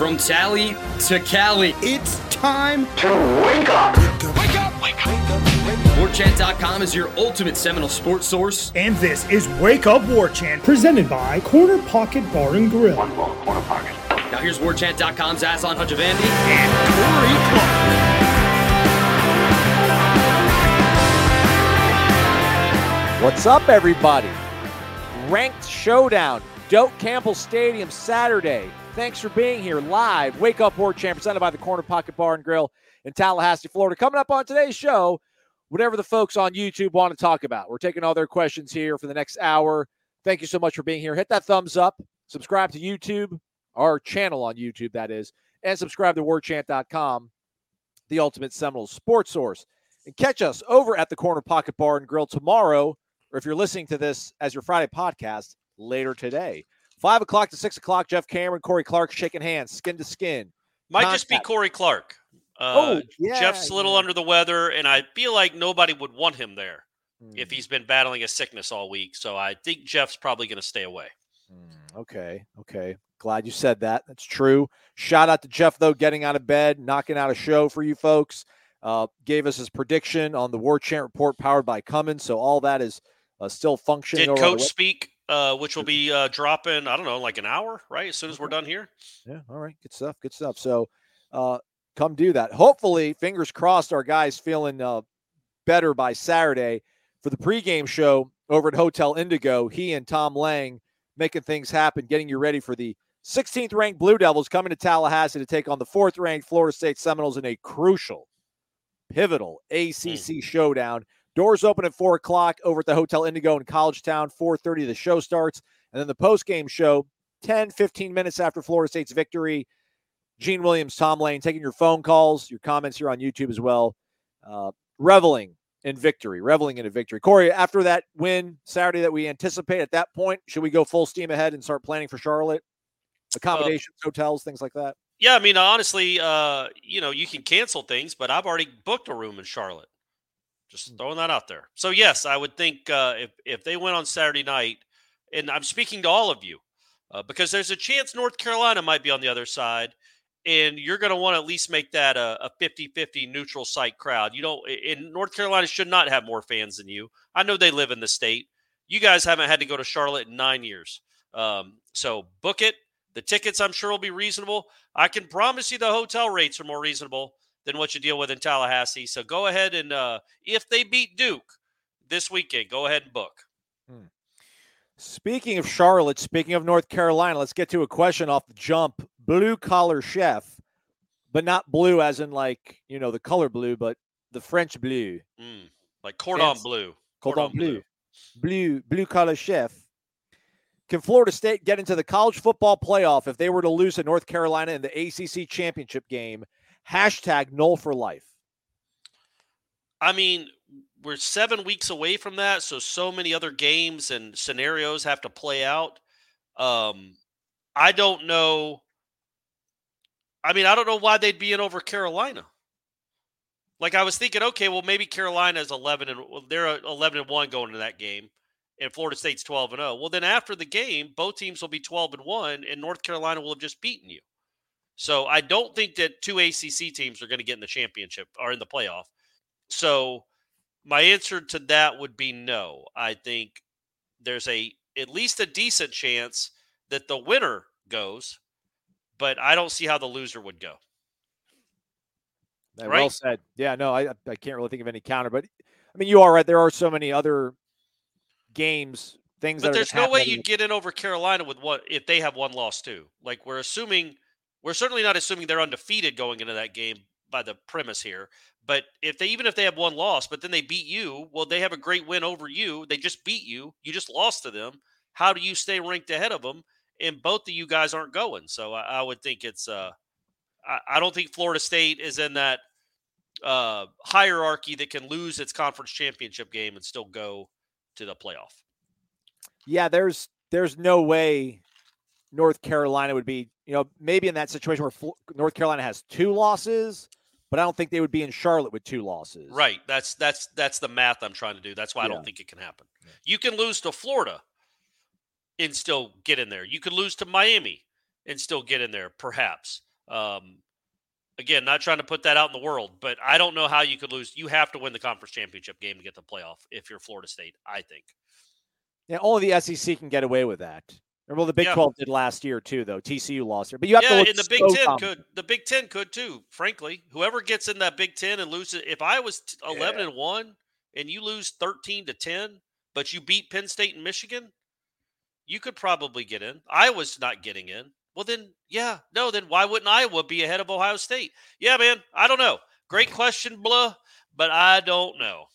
From Tally to Cali, It's time to wake up. Wake up! Wake up! WarChant.com is your ultimate Seminole sports source. And this is Wake Up War Chant, presented by Corner Pocket Bar and Grill. One ball, corner pocket. Now here's WarChant.com's Aslan Hajavandi. And Corey Clark. What's up, everybody? Ranked Showdown, Doak Campbell Stadium, Saturday. Thanks for being here live. Wake Up War Chant, presented by the Corner Pocket Bar and Grill in Tallahassee, Florida. Coming up on today's show, whatever the folks on YouTube want to talk about. We're taking all their questions here for the next hour. Thank you so much for being here. Hit that thumbs up, subscribe to YouTube, our channel on YouTube, that is, and subscribe to warchant.com, the ultimate Seminole sports source. And catch us over at the Corner Pocket Bar and Grill tomorrow, or if you're listening to this as your Friday podcast, later today. Five o'clock to six o'clock, Jeff Cameron, Corey Clark shaking hands, skin to skin. Might just be Corey Clark. Uh, Oh, yeah, Jeff's a little yeah. under the weather, and I feel like nobody would want him there if Hmm, he's been battling a sickness all week. So I think Jeff's probably going to stay away. hmm, Okay, okay. Glad you said that. That's true. Shout out to Jeff, though, getting out of bed, knocking out a show for you folks. Uh, gave us his prediction on the War Chant Report powered by Cummins. So all that is uh, still functioning. Did Coach speak, uh, which will be uh, dropping, I don't know, like an hour, right? As soon as we're done here. Yeah. All right. Good stuff. Good stuff. So uh, come do that. Hopefully, fingers crossed, our guys feeling uh, better by Saturday for the pregame show over at Hotel Indigo. He and Tom Lang making things happen, getting you ready for the 16th ranked Blue Devils coming to Tallahassee to take on the fourth ranked Florida State Seminoles in a crucial, pivotal ACC showdown. Doors open at four o'clock over at the Hotel Indigo in College Town. 4:30 the show starts, and then the post-game show 10, 15 minutes after Florida State's victory. Gene Williams, Tom Lane, taking your phone calls, your comments here on YouTube as well. Uh, reveling in victory, reveling in a victory. Corey, after that win Saturday that we anticipate at that point, should we go full steam ahead and start planning for Charlotte? Accommodations, hotels, things like that. Yeah, I mean, honestly, uh, you know, you can cancel things, but I've already booked a room in Charlotte. Just throwing that out there. So yes, I would think uh, if if they went on Saturday night, and I'm speaking to all of you, uh, because there's a chance North Carolina might be on the other side, and you're going to want to at least make that a, a 50-50 neutral site crowd. You don't, in North Carolina should not have more fans than you. I know they live in the state. You guys haven't had to go to Charlotte in nine years, um, so book it. The tickets, I'm sure, will be reasonable. I can promise you the hotel rates are more reasonable than what you deal with in Tallahassee. So go ahead and uh, if they beat Duke this weekend, go ahead and book. Speaking of Charlotte, speaking of North Carolina, let's get to a question off the jump. Blue collar chef, but not blue as in like, you know, the color blue, but the French blue. Mm, like cordon Fancy. bleu. Cordon bleu. Blue, blue collar chef. Can Florida State get into the college football playoff if they were to lose to North Carolina in the ACC championship game? Hashtag null for life. I mean, we're seven weeks away from that, so so many other games and scenarios have to play out. Um, I don't know. I mean, I don't know why they'd be in over Carolina. Like I was thinking, okay, well maybe Carolina is eleven and well, they're eleven and one going into that game, and Florida State's twelve and zero. Well, then after the game, both teams will be twelve and one, and North Carolina will have just beaten you. So I don't think that two ACC teams are going to get in the championship or in the playoff. So my answer to that would be no. I think there's a at least a decent chance that the winner goes, but I don't see how the loser would go. Uh, Well said. Yeah, no, I I can't really think of any counter, but I mean you are right. There are so many other games, things But there's no way you'd get in over Carolina with what if they have one loss too. Like we're assuming we're certainly not assuming they're undefeated going into that game by the premise here. But if they even if they have one loss, but then they beat you, well, they have a great win over you. They just beat you. You just lost to them. How do you stay ranked ahead of them? And both of you guys aren't going. So I, I would think it's uh I, I don't think Florida State is in that uh hierarchy that can lose its conference championship game and still go to the playoff. Yeah, there's there's no way North Carolina would be, you know, maybe in that situation where North Carolina has two losses, but I don't think they would be in Charlotte with two losses. Right. That's that's that's the math I'm trying to do. That's why I Yeah. don't think it can happen. You can lose to Florida and still get in there. You could lose to Miami and still get in there, perhaps. Um, again, not trying to put that out in the world, but I don't know how you could lose. You have to win the conference championship game to get the playoff if you're Florida State. I think. Yeah, only the SEC can get away with that. Well, the Big Yeah. 12 did last year too, though. TCU lost it, but you have to Yeah, look and the Big so Ten dominant. could. The Big Ten could too. Frankly, whoever gets in that Big Ten and loses, if I was t- eleven and one and you lose thirteen to ten, but you beat Penn State and Michigan, you could probably get in. Iowa's not getting in. Well, then, yeah, no, then why wouldn't Iowa be ahead of Ohio State? Yeah, man, I don't know. Great question, blah, but I don't know.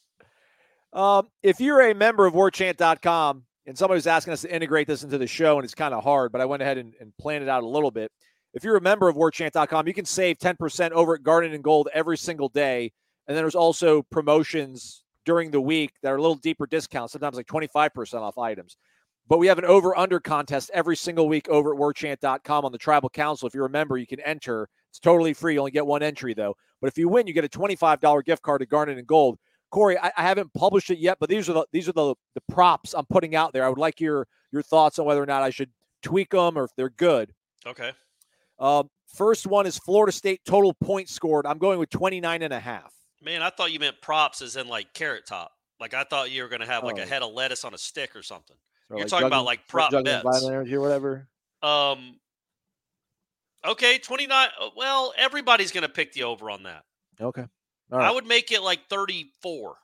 Um, if you're a member of warchant.com and somebody was asking us to integrate this into the show, and it's kind of hard, but I went ahead and, and planned it out a little bit. If you're a member of warchant.com, you can save 10% over at Garden and Gold every single day. And then there's also promotions during the week that are a little deeper discounts, sometimes like 25% off items. But we have an over under contest every single week over at warchant.com on the tribal council. If you're a member, you can enter. It's totally free. You only get one entry though. But if you win, you get a $25 gift card to Garden and Gold. Corey, I, I haven't published it yet, but these are the these are the the props I'm putting out there. I would like your your thoughts on whether or not I should tweak them or if they're good. Okay. Um, first one is Florida State total points scored. I'm going with 29 and a half. Man, I thought you meant props as in like carrot top. Like I thought you were going to have like a Oh. head of lettuce on a stick or something. You're talking about, like, prop bets. or whatever. Um. Okay, twenty nine. Well, everybody's going to pick the over on that. Okay. All I would make it like 34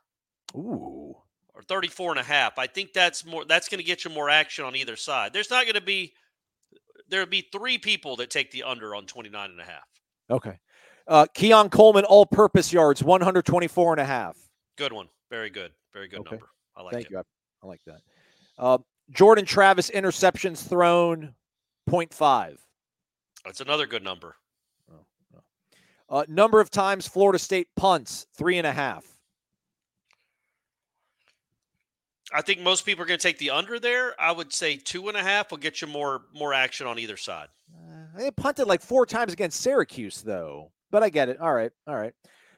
Ooh. or 34 and a half. I think that's more that's going to get you more action on either side. There's not going to be there'll be three people that take the under on 29 and a half. Okay. Uh, Keon Coleman all purpose yards 124 and a half. Good one. Very good. Very good Okay. number. I like that. Thank it. you. I, I like that. Uh, Jordan Travis interceptions thrown 0.5. That's another good number. Uh, number of times Florida State punts three and a half. I think most people are going to take the under there. I would say two and a half will get you more more action on either side. Uh, they punted like four times against Syracuse, though. But I get it. All right. All right.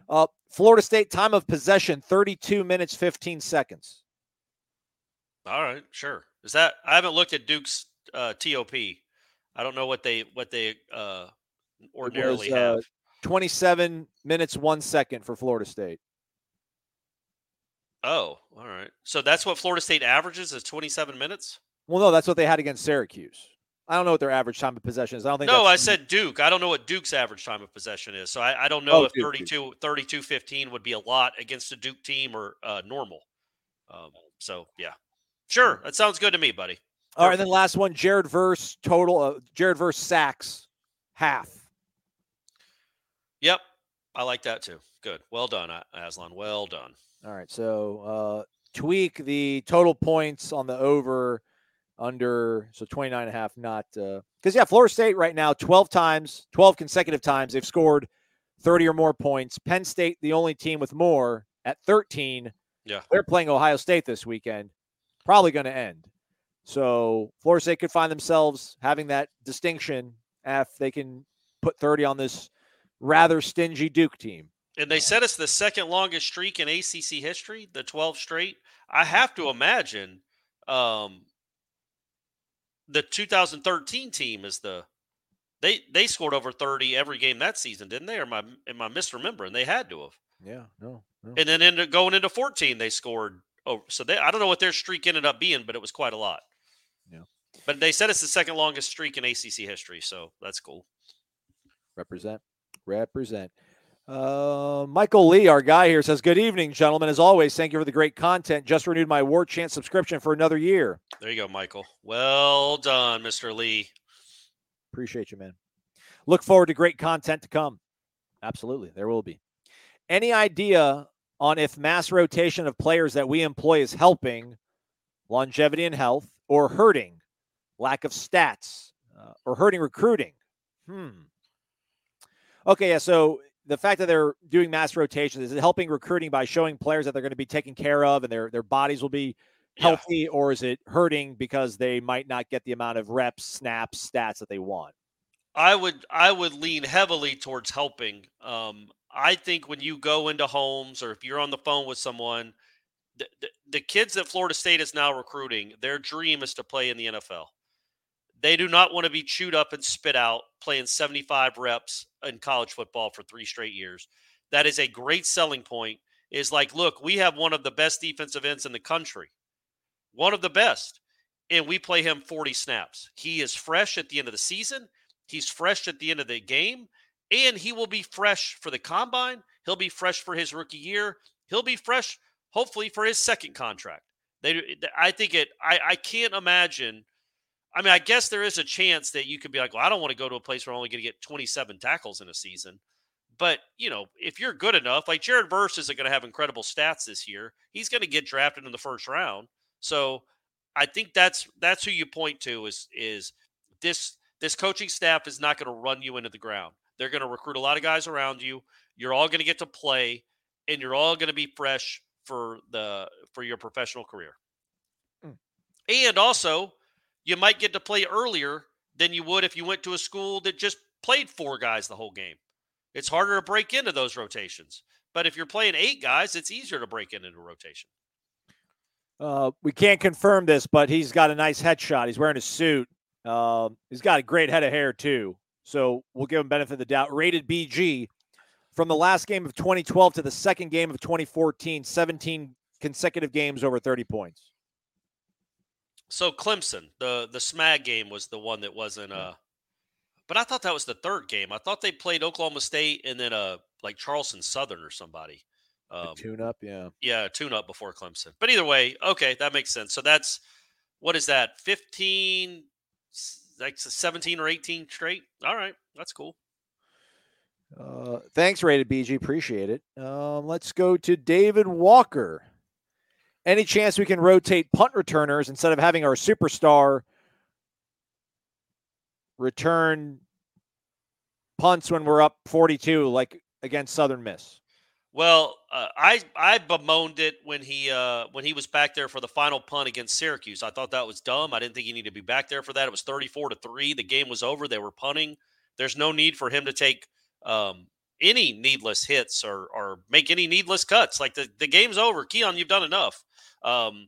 Uh, Florida State time of possession 32 minutes, 15 seconds. All right, sure. Is that I haven't looked at Duke's uh, TOP. I don't know what they what they uh, ordinarily uh, have. 27 minutes, one second for Florida State. Oh, all right. So that's what Florida State averages is 27 minutes. Well, no, that's what they had against Syracuse. I don't know what their average time of possession is. I don't think. No, I said Duke. I don't know what Duke's average time of possession is. So I, I don't know Oh, if Duke, 32, 32 15 would be a lot against a Duke team or uh, normal. Um, so yeah, sure. That sounds good to me, buddy. All right, and then last one, Jared Verse total. Uh, Jared Verse sacks half. Yep. I like that too. Good. Well done, Aslan. Well done. All right, so uh, tweak the total points on the over under so 29 and a half not because yeah florida state right now 12 times 12 consecutive times they've scored 30 or more points penn state the only team with more at 13 Yeah. they're playing ohio state this weekend probably going to end so florida state could find themselves having that distinction if they can put 30 on this rather stingy duke team And they said it's the second longest streak in ACC history, the 12 straight. I have to imagine um, the 2013 team is the they they scored over 30 every game that season, didn't they? Or am I am I misremembering? They had to have. yeah no, no. And then into going into 14, they scored. Oh, so they I don't know what their streak ended up being, but it was quite a lot. Yeah. But they said it's the second longest streak in ACC history, so that's cool. Represent. Represent. Uh, Michael Lee, our guy here, says, Good evening, gentlemen. As always, thank you for the great content. Just renewed my War Chant subscription for another year. There you go, Michael. Well done, Mr. Lee. Appreciate you, man. Look forward to great content to come. Absolutely. There will be. Any idea on if mass rotation of players that we employ is helping longevity and health or hurting lack of stats uh, or hurting recruiting? Hmm. Okay, yeah. So the fact that they're doing mass rotations is it helping recruiting by showing players that they're going to be taken care of and their their bodies will be Yeah. healthy, or is it hurting because they might not get the amount of reps, snaps, stats that they want? I would I would lean heavily towards helping. Um, I think when you go into homes or if you're on the phone with someone, the, the, the kids that Florida State is now recruiting, their dream is to play in the NFL. They do not want to be chewed up and spit out playing 75 reps in college football for three straight years. That is a great selling point. Is like, look, we have one of the best defensive ends in the country, one of the best, and we play him 40 snaps. He is fresh at the end of the season. He's fresh at the end of the game, and he will be fresh for the combine. He'll be fresh for his rookie year. He'll be fresh, hopefully, for his second contract. They, I think it. I, I can't imagine. I mean, I guess there is a chance that you could be like, well, I don't want to go to a place where I'm only going to get 27 tackles in a season. But you know, if you're good enough, like Jared Verse isn't going to have incredible stats this year. He's going to get drafted in the first round. So I think that's that's who you point to is is this this coaching staff is not going to run you into the ground. They're going to recruit a lot of guys around you. You're all going to get to play, and you're all going to be fresh for the for your professional career. Mm. And also, you might get to play earlier than you would if you went to a school that just played four guys the whole game. It's harder to break into those rotations. But if you're playing eight guys, it's easier to break into a rotation. Uh, we can't confirm this, but he's got a nice headshot. He's wearing a suit. Uh, he's got a great head of hair too. So we'll give him benefit of the doubt. Rated BG from the last game of 2012 to the second game of 2014, 17 consecutive games over 30 points. So Clemson, the the SMAG game was the one that wasn't uh but I thought that was the third game. I thought they played Oklahoma State and then uh like Charleston Southern or somebody. Um, tune up, yeah. Yeah, tune up before Clemson. But either way, okay, that makes sense. So that's what is that? 15 like 17 or 18 straight. All right, that's cool. Uh, thanks, rated BG. Appreciate it. Um, let's go to David Walker. Any chance we can rotate punt returners instead of having our superstar return punts when we're up 42, like against Southern Miss? Well, uh, I I bemoaned it when he uh, when he was back there for the final punt against Syracuse. I thought that was dumb. I didn't think he needed to be back there for that. It was 34 to three. The game was over. They were punting. There's no need for him to take um, any needless hits or or make any needless cuts. Like the, the game's over. Keon, you've done enough. Um,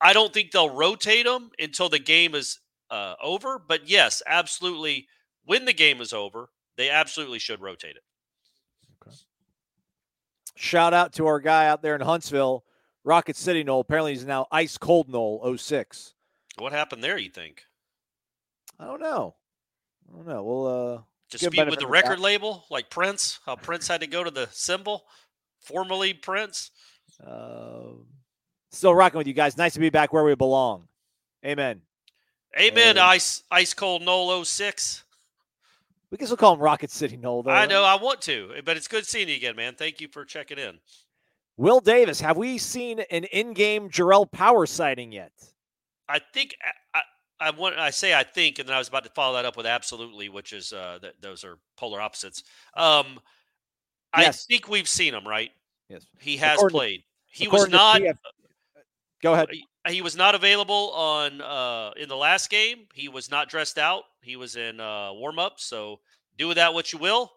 I don't think they'll rotate them until the game is uh, over. But yes, absolutely. When the game is over, they absolutely should rotate it. Okay. Shout out to our guy out there in Huntsville, Rocket City Noel. Apparently, he's now ice cold Noel 06. What happened there? You think? I don't know. I don't know. We'll uh, dispute with the record label, like Prince. How Prince had to go to the symbol, formerly Prince. Uh, still rocking with you guys. Nice to be back where we belong. Amen. Amen. ice ice cold Noel 06. We can still call him Rocket City Noel. Though, I know I want to, but it's good seeing you again, man. Thank you for checking in. Will Davis, have we seen an in-game Jerrell Power sighting yet? I think I, I want I say I think, and then I was about to follow that up with absolutely, which is uh, that those are polar opposites. Um, yes. I think we've seen him, right? Yes, he has according played. He was not. PF, go ahead. He, was not available on uh, in the last game. He was not dressed out. He was in uh, warm up. So do with that what you will.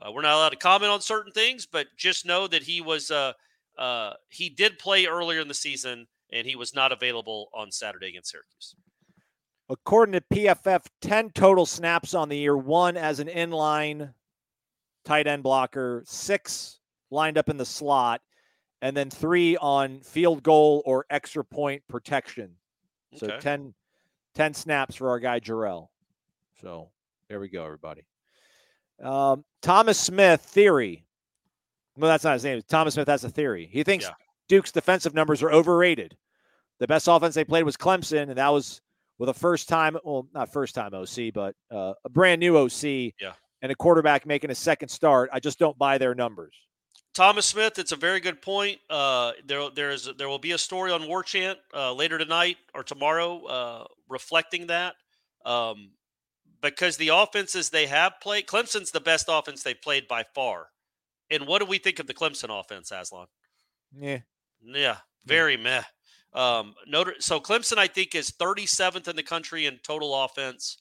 Uh, we're not allowed to comment on certain things, but just know that he was uh, uh, he did play earlier in the season, and he was not available on Saturday against Syracuse. According to PFF, 10 total snaps on the year, one as an inline tight end blocker, six lined up in the slot, and then three on field goal or extra point protection. So okay. 10, 10 snaps for our guy Jerrell. So there we go, everybody. Um, Thomas Smith theory. Well, that's not his name. Thomas Smith has a theory. He thinks yeah. Duke's defensive numbers are overrated. The best offense they played was Clemson, and that was with a first time, well, not first time OC, but uh, a brand new OC yeah. and a quarterback making a second start. I just don't buy their numbers. Thomas Smith, it's a very good point. Uh, there, there is, there will be a story on War Chant uh, later tonight or tomorrow, uh, reflecting that, um, because the offenses they have played, Clemson's the best offense they've played by far. And what do we think of the Clemson offense, Aslan? Yeah, yeah, very meh. Um, Notre so Clemson, I think, is 37th in the country in total offense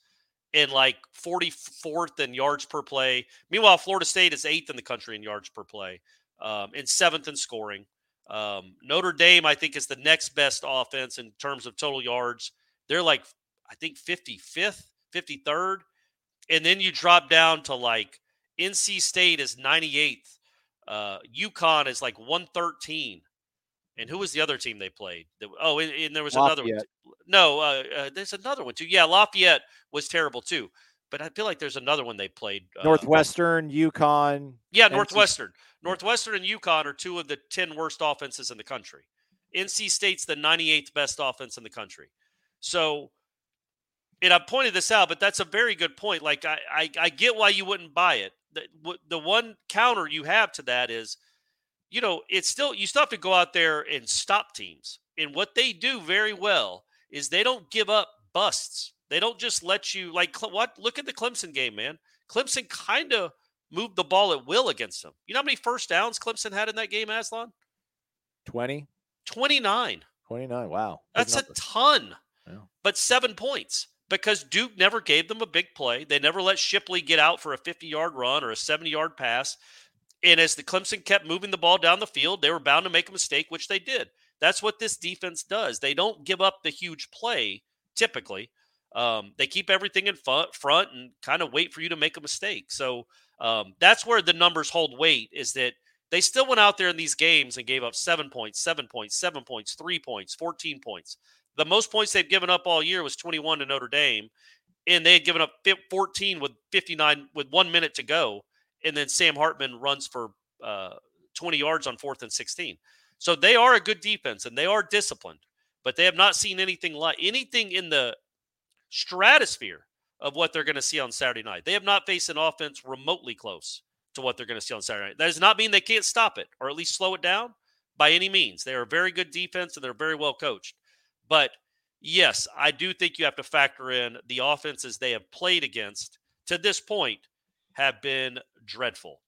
and like 44th in yards per play. Meanwhile, Florida State is eighth in the country in yards per play um, and seventh in scoring. Um, Notre Dame, I think, is the next best offense in terms of total yards. They're like, I think 55th, 53rd. And then you drop down to like NC State is 98th. Uh, UConn is like 113. And who was the other team they played? Oh, and, and there was Lafayette. another one. No, uh, uh, there's another one too. Yeah, Lafayette was terrible too. But I feel like there's another one they played. Uh, Northwestern, UConn. Yeah, Northwestern. Northwestern and UConn are two of the 10 worst offenses in the country. NC State's the 98th best offense in the country. So, and I pointed this out, but that's a very good point. Like, I, I, I get why you wouldn't buy it. The, the one counter you have to that is, you know, it's still, you still have to go out there and stop teams. And what they do very well is they don't give up busts. They don't just let you, like, what? Look at the Clemson game, man. Clemson kind of moved the ball at will against them. You know how many first downs Clemson had in that game, Aslan? 20. 29. 29. Wow. That's a ton. But seven points because Duke never gave them a big play. They never let Shipley get out for a 50 yard run or a 70 yard pass. And as the Clemson kept moving the ball down the field, they were bound to make a mistake, which they did. That's what this defense does. They don't give up the huge play typically. Um, they keep everything in front and kind of wait for you to make a mistake. So um, that's where the numbers hold weight is that they still went out there in these games and gave up seven points, seven points, seven points, three points, 14 points. The most points they've given up all year was 21 to Notre Dame, and they had given up 14 with 59 with one minute to go, and then Sam Hartman runs for uh, 20 yards on fourth and 16. So they are a good defense and they are disciplined, but they have not seen anything like anything in the stratosphere of what they're going to see on Saturday night. They have not faced an offense remotely close to what they're going to see on Saturday night. That does not mean they can't stop it or at least slow it down by any means. They are a very good defense and they're very well coached. But yes, I do think you have to factor in the offenses they have played against to this point have been dreadful.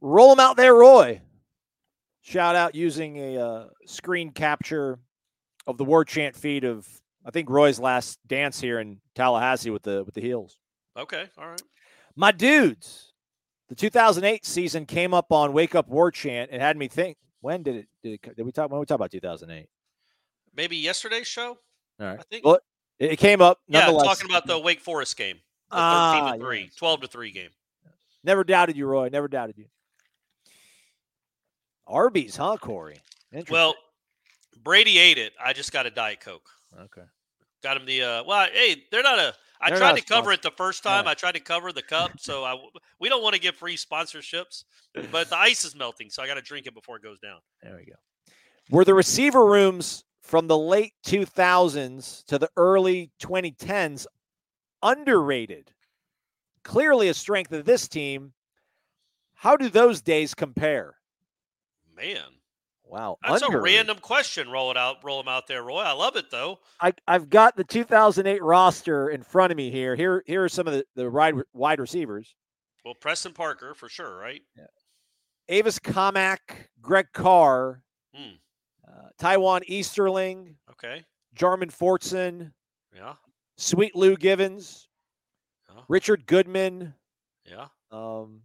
Roll them out there, Roy. Shout out using a uh, screen capture of the war chant feed of I think Roy's last dance here in Tallahassee with the with the heels. Okay, all right. My dudes, the 2008 season came up on Wake Up War Chant. It had me think. When did it? Did, it, did we talk? When we talk about 2008? Maybe yesterday's show. All right. I think. Well, it, it came up. Yeah, we're talking about the Wake Forest game. The 13 ah, to 3, 12 to 3 game. Never doubted you, Roy. Never doubted you. Arby's, huh, Corey? Well, Brady ate it. I just got a Diet Coke. Okay. Got him the uh well, hey, they're not a I they're tried to cover it the first time. Yeah. I tried to cover the cup, so I we don't want to give free sponsorships, but the ice is melting, so I got to drink it before it goes down. There we go. Were the receiver rooms from the late 2000s to the early 2010s underrated? Clearly a strength of this team. How do those days compare? Man, Wow, that's a random question. Roll it out, roll them out there, Roy. I love it though. I I've got the 2008 roster in front of me here. Here here are some of the the wide wide receivers. Well, Preston Parker for sure, right? Yeah. Avis Commack, Greg Carr, hmm. uh, Taiwan Easterling. Okay. Jarmon Fortson. Yeah. Sweet Lou Givens. Yeah. Richard Goodman. Yeah. Um,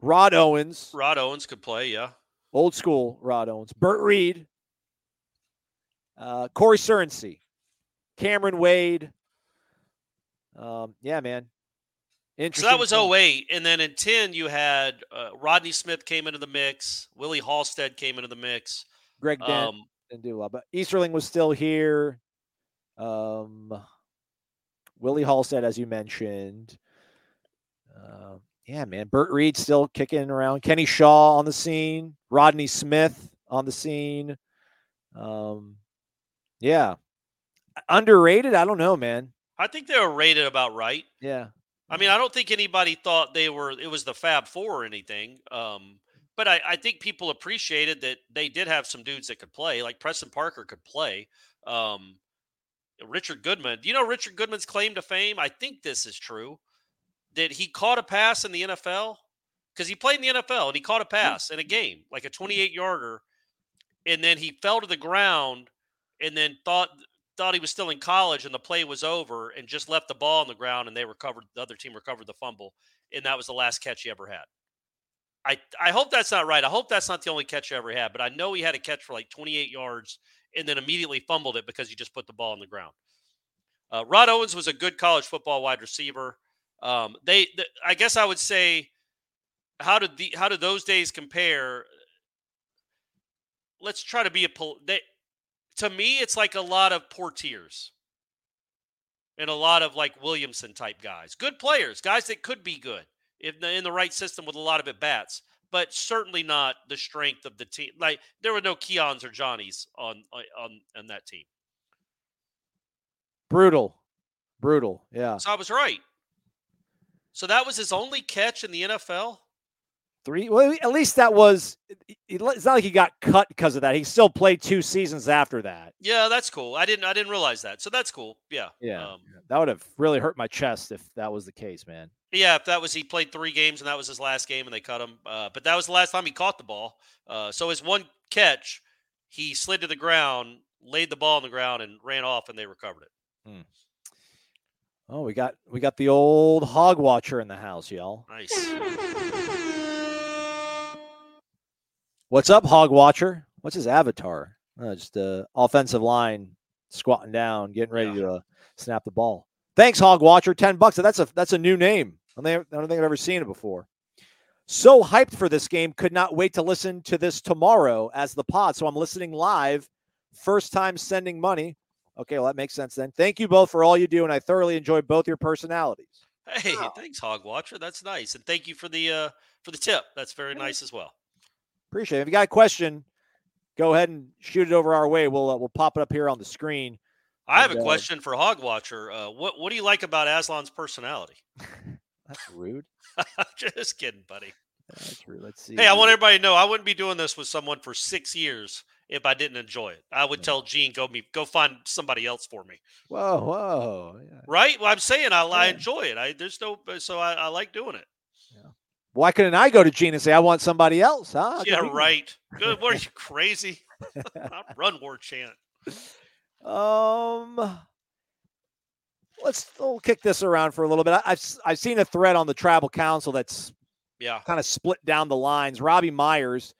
Rod Owens. Rod Owens could play, yeah. Old school Rod Owens. Bert Reed. Uh, Corey Surrency. Cameron Wade. Um, yeah, man. So that was 08. And then in 10, you had uh, Rodney Smith came into the mix. Willie Haulstead came into the mix. Greg Dent um, didn't do well. But Easterling was still here. Um, Willie Haulstead, as you mentioned. Uh, yeah, man. Burt Reed still kicking around. Kenny Shaw on the scene. Rodney Smith on the scene. Um, yeah. Underrated? I don't know, man. I think they were rated about right. Yeah. I mean, I don't think anybody thought they were it was the Fab Four or anything. Um, but I, I think people appreciated that they did have some dudes that could play, like Preston Parker could play. Um, Richard Goodman. Do you know Richard Goodman's claim to fame? I think this is true that he caught a pass in the NFL because he played in the NFL and he caught a pass in a game, like a 28 yarder, and then he fell to the ground and then thought thought he was still in college and the play was over and just left the ball on the ground and they recovered the other team recovered the fumble and that was the last catch he ever had. I I hope that's not right. I hope that's not the only catch he ever had, but I know he had a catch for like 28 yards and then immediately fumbled it because he just put the ball on the ground. Uh, Rod Owens was a good college football wide receiver. Um, they, the, I guess, I would say, how did the how did those days compare? Let's try to be a they, to me, it's like a lot of portiers and a lot of like Williamson type guys, good players, guys that could be good if in the right system with a lot of at bats, but certainly not the strength of the team. Like there were no Keons or Johnnies on on on that team. Brutal, brutal. Yeah. So I was right. So that was his only catch in the NFL. Three. Well, at least that was. It's not like he got cut because of that. He still played two seasons after that. Yeah, that's cool. I didn't. I didn't realize that. So that's cool. Yeah. Yeah. Um, that would have really hurt my chest if that was the case, man. Yeah, if that was he played three games and that was his last game and they cut him. Uh, but that was the last time he caught the ball. Uh, so his one catch, he slid to the ground, laid the ball on the ground, and ran off, and they recovered it. Hmm. Oh, we got we got the old hog watcher in the house, y'all. Nice. What's up, Hog Watcher? What's his avatar? Uh, just a offensive line squatting down, getting ready yeah. to uh, snap the ball. Thanks, Hog Watcher. Ten bucks. That's a that's a new name. I don't think I've ever seen it before. So hyped for this game. Could not wait to listen to this tomorrow as the pod. So I'm listening live. First time sending money. Okay, well that makes sense then. Thank you both for all you do, and I thoroughly enjoy both your personalities. Hey, wow. thanks, Hog Watcher. That's nice, and thank you for the uh for the tip. That's very nice as well. Appreciate it. If you got a question, go ahead and shoot it over our way. We'll uh, we'll pop it up here on the screen. I have and, a uh, question uh, for Hog Watcher. Uh, what what do you like about Aslan's personality? That's rude. Just kidding, buddy. That's rude. Let's see. Hey, I want everybody to know I wouldn't be doing this with someone for six years if I didn't enjoy it. I would tell Gene go me go find somebody else for me. Whoa, whoa, yeah. right? Well, I'm saying I, yeah. I enjoy it. I there's no so I, I like doing it. Why couldn't I go to Gene and say I want somebody else? Huh? Yeah, right. Good. What are you crazy? run war chant. Um, let's we'll kick this around for a little bit. I've I've seen a thread on the Tribal Council that's yeah kind of split down the lines. Robbie Myers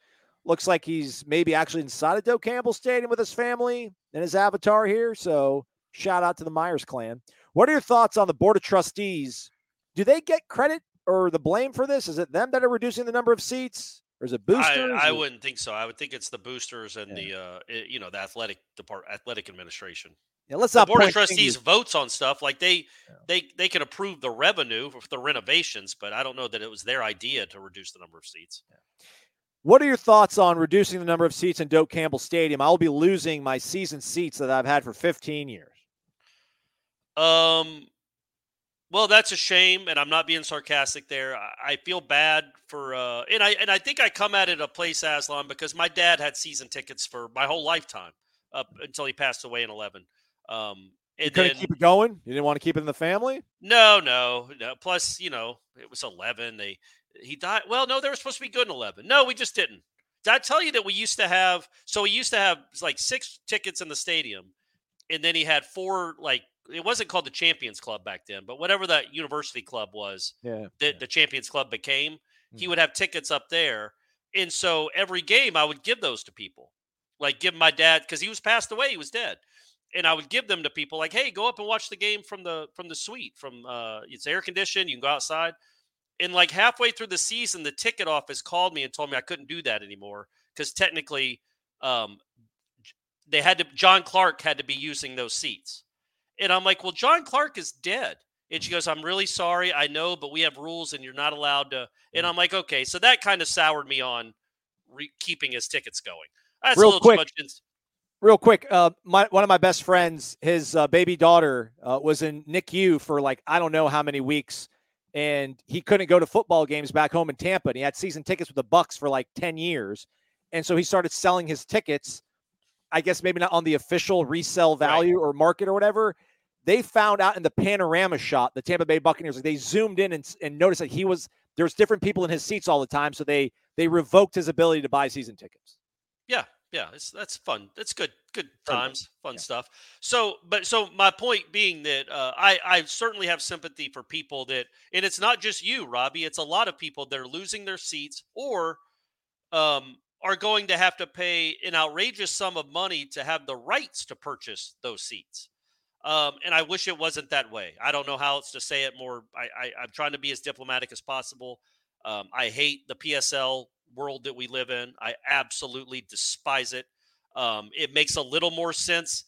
looks like he's maybe actually inside of Doak Campbell Stadium with his family and his avatar here. So shout out to the Myers clan. What are your thoughts on the board of trustees? Do they get credit or the blame for this? Is it them that are reducing the number of seats? Or is it boosters? I, I wouldn't think so. I would think it's the boosters and yeah. the uh, it, you know the athletic department, athletic administration. Yeah, let's the not. board of trustees votes on stuff like they yeah. they they can approve the revenue for the renovations, but I don't know that it was their idea to reduce the number of seats. Yeah. What are your thoughts on reducing the number of seats in Doak Campbell Stadium? I'll be losing my season seats that I've had for 15 years. Um, well, that's a shame, and I'm not being sarcastic there. I, feel bad for, uh, and I and I think I come at it a place Aslan because my dad had season tickets for my whole lifetime up until he passed away in 11. Um, and you couldn't then, keep it going. You didn't want to keep it in the family. No, no, no. Plus, you know, it was 11. They he died. Well, no, they were supposed to be good in 11. No, we just didn't. Did I tell you that we used to have? So we used to have like six tickets in the stadium, and then he had four like it wasn't called the Champions Club back then, but whatever that university club was, yeah, that yeah. the Champions Club became, mm-hmm. he would have tickets up there. And so every game I would give those to people. Like give my dad because he was passed away, he was dead. And I would give them to people like, hey, go up and watch the game from the from the suite. From uh it's air conditioned, you can go outside. And like halfway through the season, the ticket office called me and told me I couldn't do that anymore because technically um they had to John Clark had to be using those seats. And I'm like, well, John Clark is dead. And she goes, I'm really sorry. I know, but we have rules and you're not allowed to. And I'm like, okay. So that kind of soured me on re- keeping his tickets going. That's real a little quick, too much. In- real quick. Uh, my, one of my best friends, his uh, baby daughter uh, was in NICU for like, I don't know how many weeks. And he couldn't go to football games back home in Tampa. And he had season tickets with the Bucks for like 10 years. And so he started selling his tickets, I guess maybe not on the official resale value right. or market or whatever they found out in the panorama shot, the Tampa Bay Buccaneers, they zoomed in and, and noticed that he was there's different people in his seats all the time, so they they revoked his ability to buy season tickets. Yeah, yeah, it's that's fun. That's good, good times, fun yeah. stuff. So, but so my point being that uh, I I certainly have sympathy for people that, and it's not just you, Robbie. It's a lot of people that are losing their seats or um are going to have to pay an outrageous sum of money to have the rights to purchase those seats. Um, and I wish it wasn't that way. I don't know how else to say it more. I, I, am trying to be as diplomatic as possible. Um, I hate the PSL world that we live in. I absolutely despise it. Um, it makes a little more sense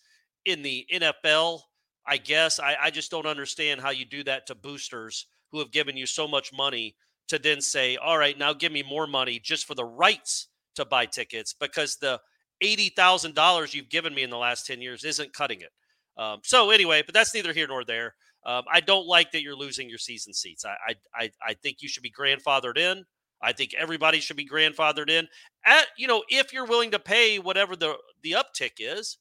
in the NFL, I guess. I, I just don't understand how you do that to boosters who have given you so much money to then say, all right, now give me more money just for the rights to buy tickets because the $80,000 you've given me in the last 10 years isn't cutting it. Um, so anyway, but that's neither here nor there. Um, I don't like that you're losing your season seats. I, I, I think you should be grandfathered in. I think everybody should be grandfathered in. At you know, if you're willing to pay whatever the the uptick is,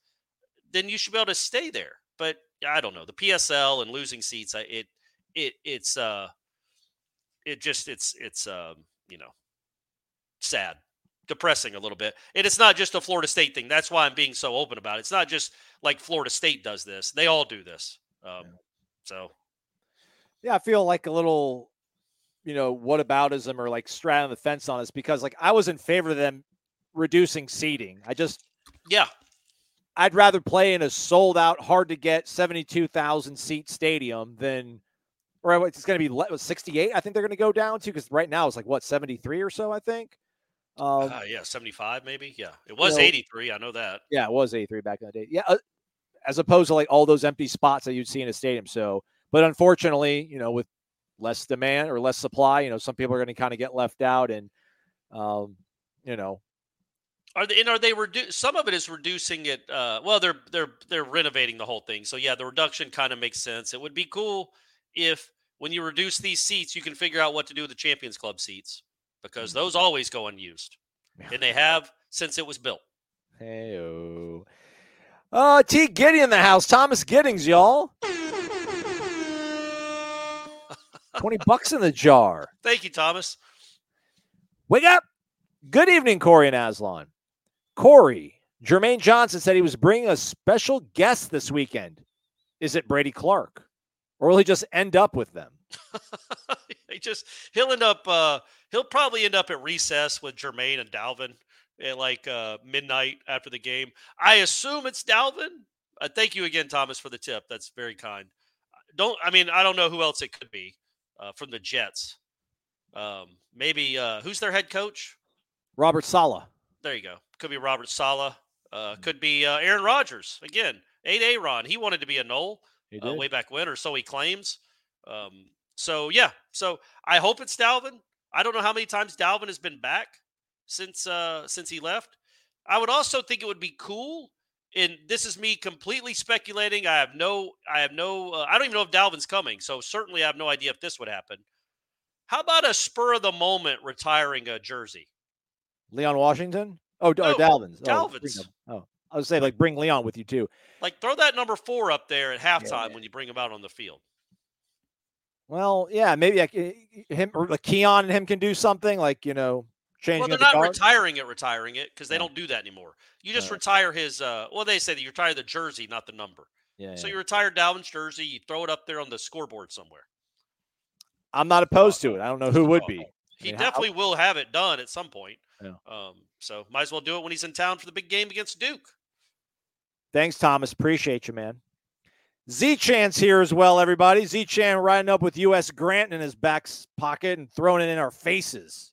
then you should be able to stay there. But I don't know the PSL and losing seats. I, it it it's uh it just it's it's um you know sad depressing a little bit. And it's not just a Florida State thing. That's why I'm being so open about it. It's not just like Florida State does this. They all do this. Um, so, yeah, I feel like a little, you know, whataboutism or like straddling the fence on this because like I was in favor of them reducing seating. I just, yeah, I'd rather play in a sold out, hard to get 72,000 seat stadium than, or it's going to be 68. I think they're going to go down to because right now it's like what 73 or so. I think. Um, uh, yeah, 75 maybe. Yeah, it was you know, 83. I know that. Yeah, it was 83 back in the day. Yeah, uh, as opposed to like all those empty spots that you'd see in a stadium. So, but unfortunately, you know, with less demand or less supply, you know, some people are going to kind of get left out, and um, you know, are they and are they redu- some of it is reducing it uh well they're they're they're renovating the whole thing so yeah the reduction kind of makes sense it would be cool if when you reduce these seats you can figure out what to do with the champions club seats because those always go unused, and they have since it was built. Hey, oh. Uh, T. Giddy in the house. Thomas Giddings, y'all. 20 bucks in the jar. Thank you, Thomas. Wake up. Good evening, Corey and Aslan. Corey, Jermaine Johnson said he was bringing a special guest this weekend. Is it Brady Clark? Or will he just end up with them? he just, he'll end up, uh, he'll probably end up at recess with Jermaine and Dalvin at like uh, midnight after the game. I assume it's Dalvin. Uh, thank you again, Thomas, for the tip. That's very kind. Don't I mean I don't know who else it could be uh, from the Jets. Um, maybe uh, who's their head coach? Robert Saleh. There you go. Could be Robert Saleh. Uh, could be uh, Aaron Rodgers again. Eight Aaron. He wanted to be a uh, way back when, or so he claims. Um, so yeah. So I hope it's Dalvin. I don't know how many times Dalvin has been back since uh since he left. I would also think it would be cool and this is me completely speculating. I have no I have no uh, I don't even know if Dalvin's coming. So certainly I have no idea if this would happen. How about a spur of the moment retiring a jersey? Leon Washington? Oh, no, Dalvin's. Dalvin's. Oh, oh, I was say like bring Leon with you too. Like throw that number 4 up there at halftime yeah. when you bring him out on the field. Well, yeah, maybe like him or like Keon and him can do something like you know changing. Well, they're not the retiring it, retiring it because they don't do that anymore. You just retire his. uh Well, they say that you retire the jersey, not the number. Yeah. So yeah. you retire Dalvin's jersey, you throw it up there on the scoreboard somewhere. I'm not opposed to it. I don't know who would be. He I mean, definitely how... will have it done at some point. Yeah. Um, so might as well do it when he's in town for the big game against Duke. Thanks, Thomas. Appreciate you, man. Z Chan's here as well, everybody. Z Chan riding up with U.S. Grant in his back pocket and throwing it in our faces.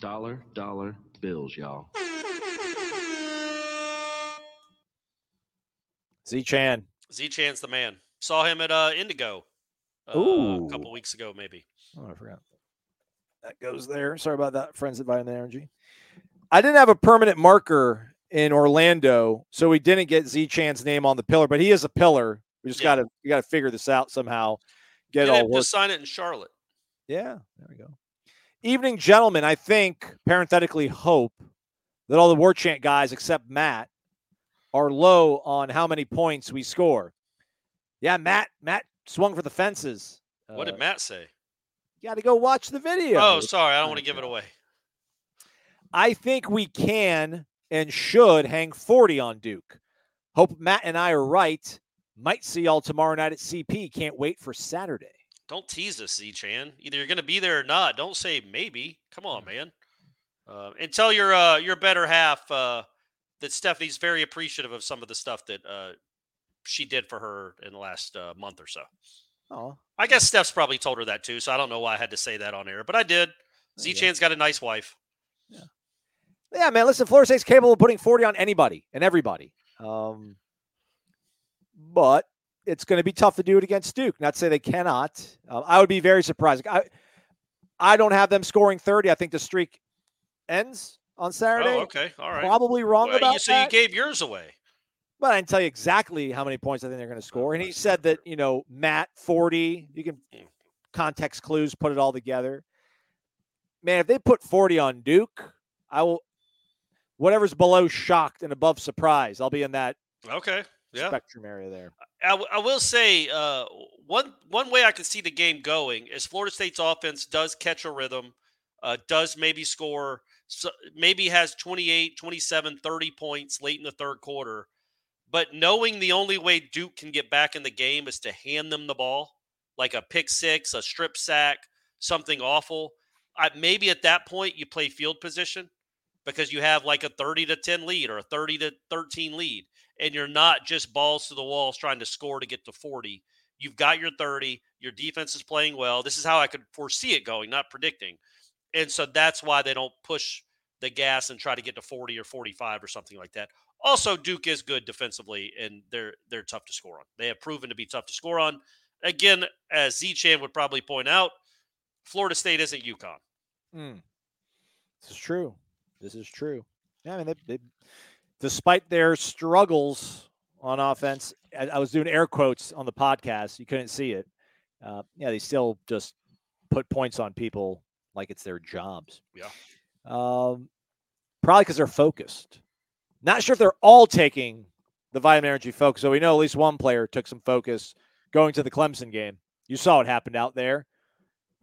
Dollar, dollar bills, y'all. Z Chan. Z Chan's the man. Saw him at uh, Indigo uh, a couple weeks ago, maybe. Oh, I forgot. That goes there. Sorry about that, friends at Vitamin Energy. I didn't have a permanent marker in Orlando, so we didn't get Z Chan's name on the pillar, but he is a pillar. We just yeah. gotta we gotta figure this out somehow. Get it all. Just sign it in Charlotte. Yeah, there we go. Evening, gentlemen. I think parenthetically hope that all the war chant guys except Matt are low on how many points we score. Yeah, Matt. Matt swung for the fences. What did uh, Matt say? You got to go watch the video. Oh, sorry, I don't want to give it away. I think we can and should hang 40 on Duke. Hope Matt and I are right. Might see y'all tomorrow night at CP. Can't wait for Saturday. don't tease us, Z Chan. Either you're going to be there or not. Don't say maybe. Come on, man. Uh, and tell your uh, your better half uh, that Stephanie's very appreciative of some of the stuff that uh, she did for her in the last uh, month or so. Oh, I guess Steph's probably told her that too, so I don't know why I had to say that on air, but I did. Z Chan's got a nice wife. yeah, man. Listen, Florida State's capable of putting 40 on anybody and everybody. Um, but it's going to be tough to do it against Duke. Not to say they cannot. Uh, I would be very surprised. I, I don't have them scoring 30. I think the streak ends on Saturday. Oh, okay, all right. Probably wrong Well, about so that. you gave yours away. But I didn't tell you exactly how many points I think they're going to score. And he said that, you know, Matt 40, you can context clues, put it all together. Man, if they put 40 on Duke, I will, whatever's below shocked and above surprise, I'll be in that Okay, yeah. spectrum area there. I, w- I will say uh, one one way I can see the game going is Florida State's offense does catch a rhythm, uh, does maybe score, so maybe has 28, 27, 30 points late in the third quarter. But knowing the only way Duke can get back in the game is to hand them the ball, like a pick six, a strip sack, something awful. I, maybe at that point you play field position because you have like a 30 to 10 lead or a 30 to 13 lead and you're not just balls to the walls trying to score to get to 40. You've got your 30. Your defense is playing well. This is how I could foresee it going, not predicting. And so that's why they don't push the gas and try to get to 40 or 45 or something like that. Also, Duke is good defensively, and they're they're tough to score on. They have proven to be tough to score on. Again, as Z Chan would probably point out, Florida State isn't UConn. Mm. This is true. This is true. Yeah, I mean, they, they, despite their struggles on offense, I, I was doing air quotes on the podcast. You couldn't see it. Uh, yeah, they still just put points on people like it's their jobs. Yeah. Um, probably because they're focused. Not sure if they're all taking the vitamin energy focus. So we know at least one player took some focus going to the Clemson game. You saw what happened out there.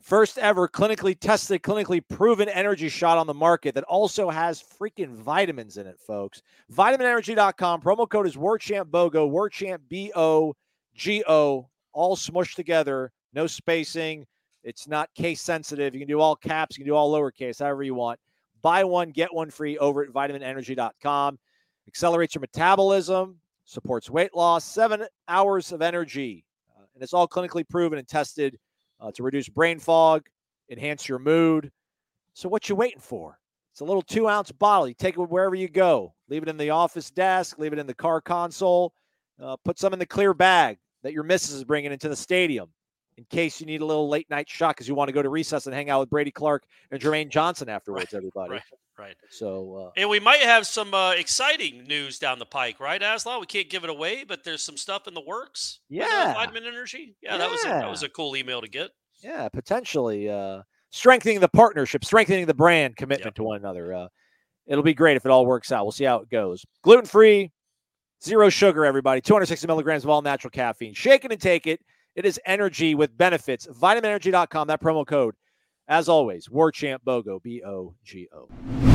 First ever clinically tested, clinically proven energy shot on the market that also has freaking vitamins in it, folks. VitaminEnergy.com. Promo code is WarChantBOGO, WarChant B O G O, all smushed together, no spacing. It's not case sensitive. You can do all caps, you can do all lowercase, however you want. Buy one, get one free over at vitaminenergy.com. Accelerates your metabolism, supports weight loss, seven hours of energy. Uh, and it's all clinically proven and tested uh, to reduce brain fog, enhance your mood. So, what you waiting for? It's a little two ounce bottle. You take it wherever you go. Leave it in the office desk, leave it in the car console, uh, put some in the clear bag that your missus is bringing into the stadium in case you need a little late night shot because you want to go to recess and hang out with Brady Clark and Jermaine Johnson afterwards, everybody. Right, right. So, uh, And we might have some uh, exciting news down the pike, right, Aslan? We can't give it away, but there's some stuff in the works. Yeah. vitamin energy. Yeah, that was a, that was a cool email to get. yeah, potentially uh, strengthening the partnership, strengthening the brand commitment to one another. Uh, it'll be great if it all works out. We'll see how it goes. Gluten free, zero sugar, everybody. 260 milligrams of all natural caffeine. Shake it and take it. It is energy with benefits. VitaminEnergy.com. That promo code, as always, WarChant BOGO, B O G O.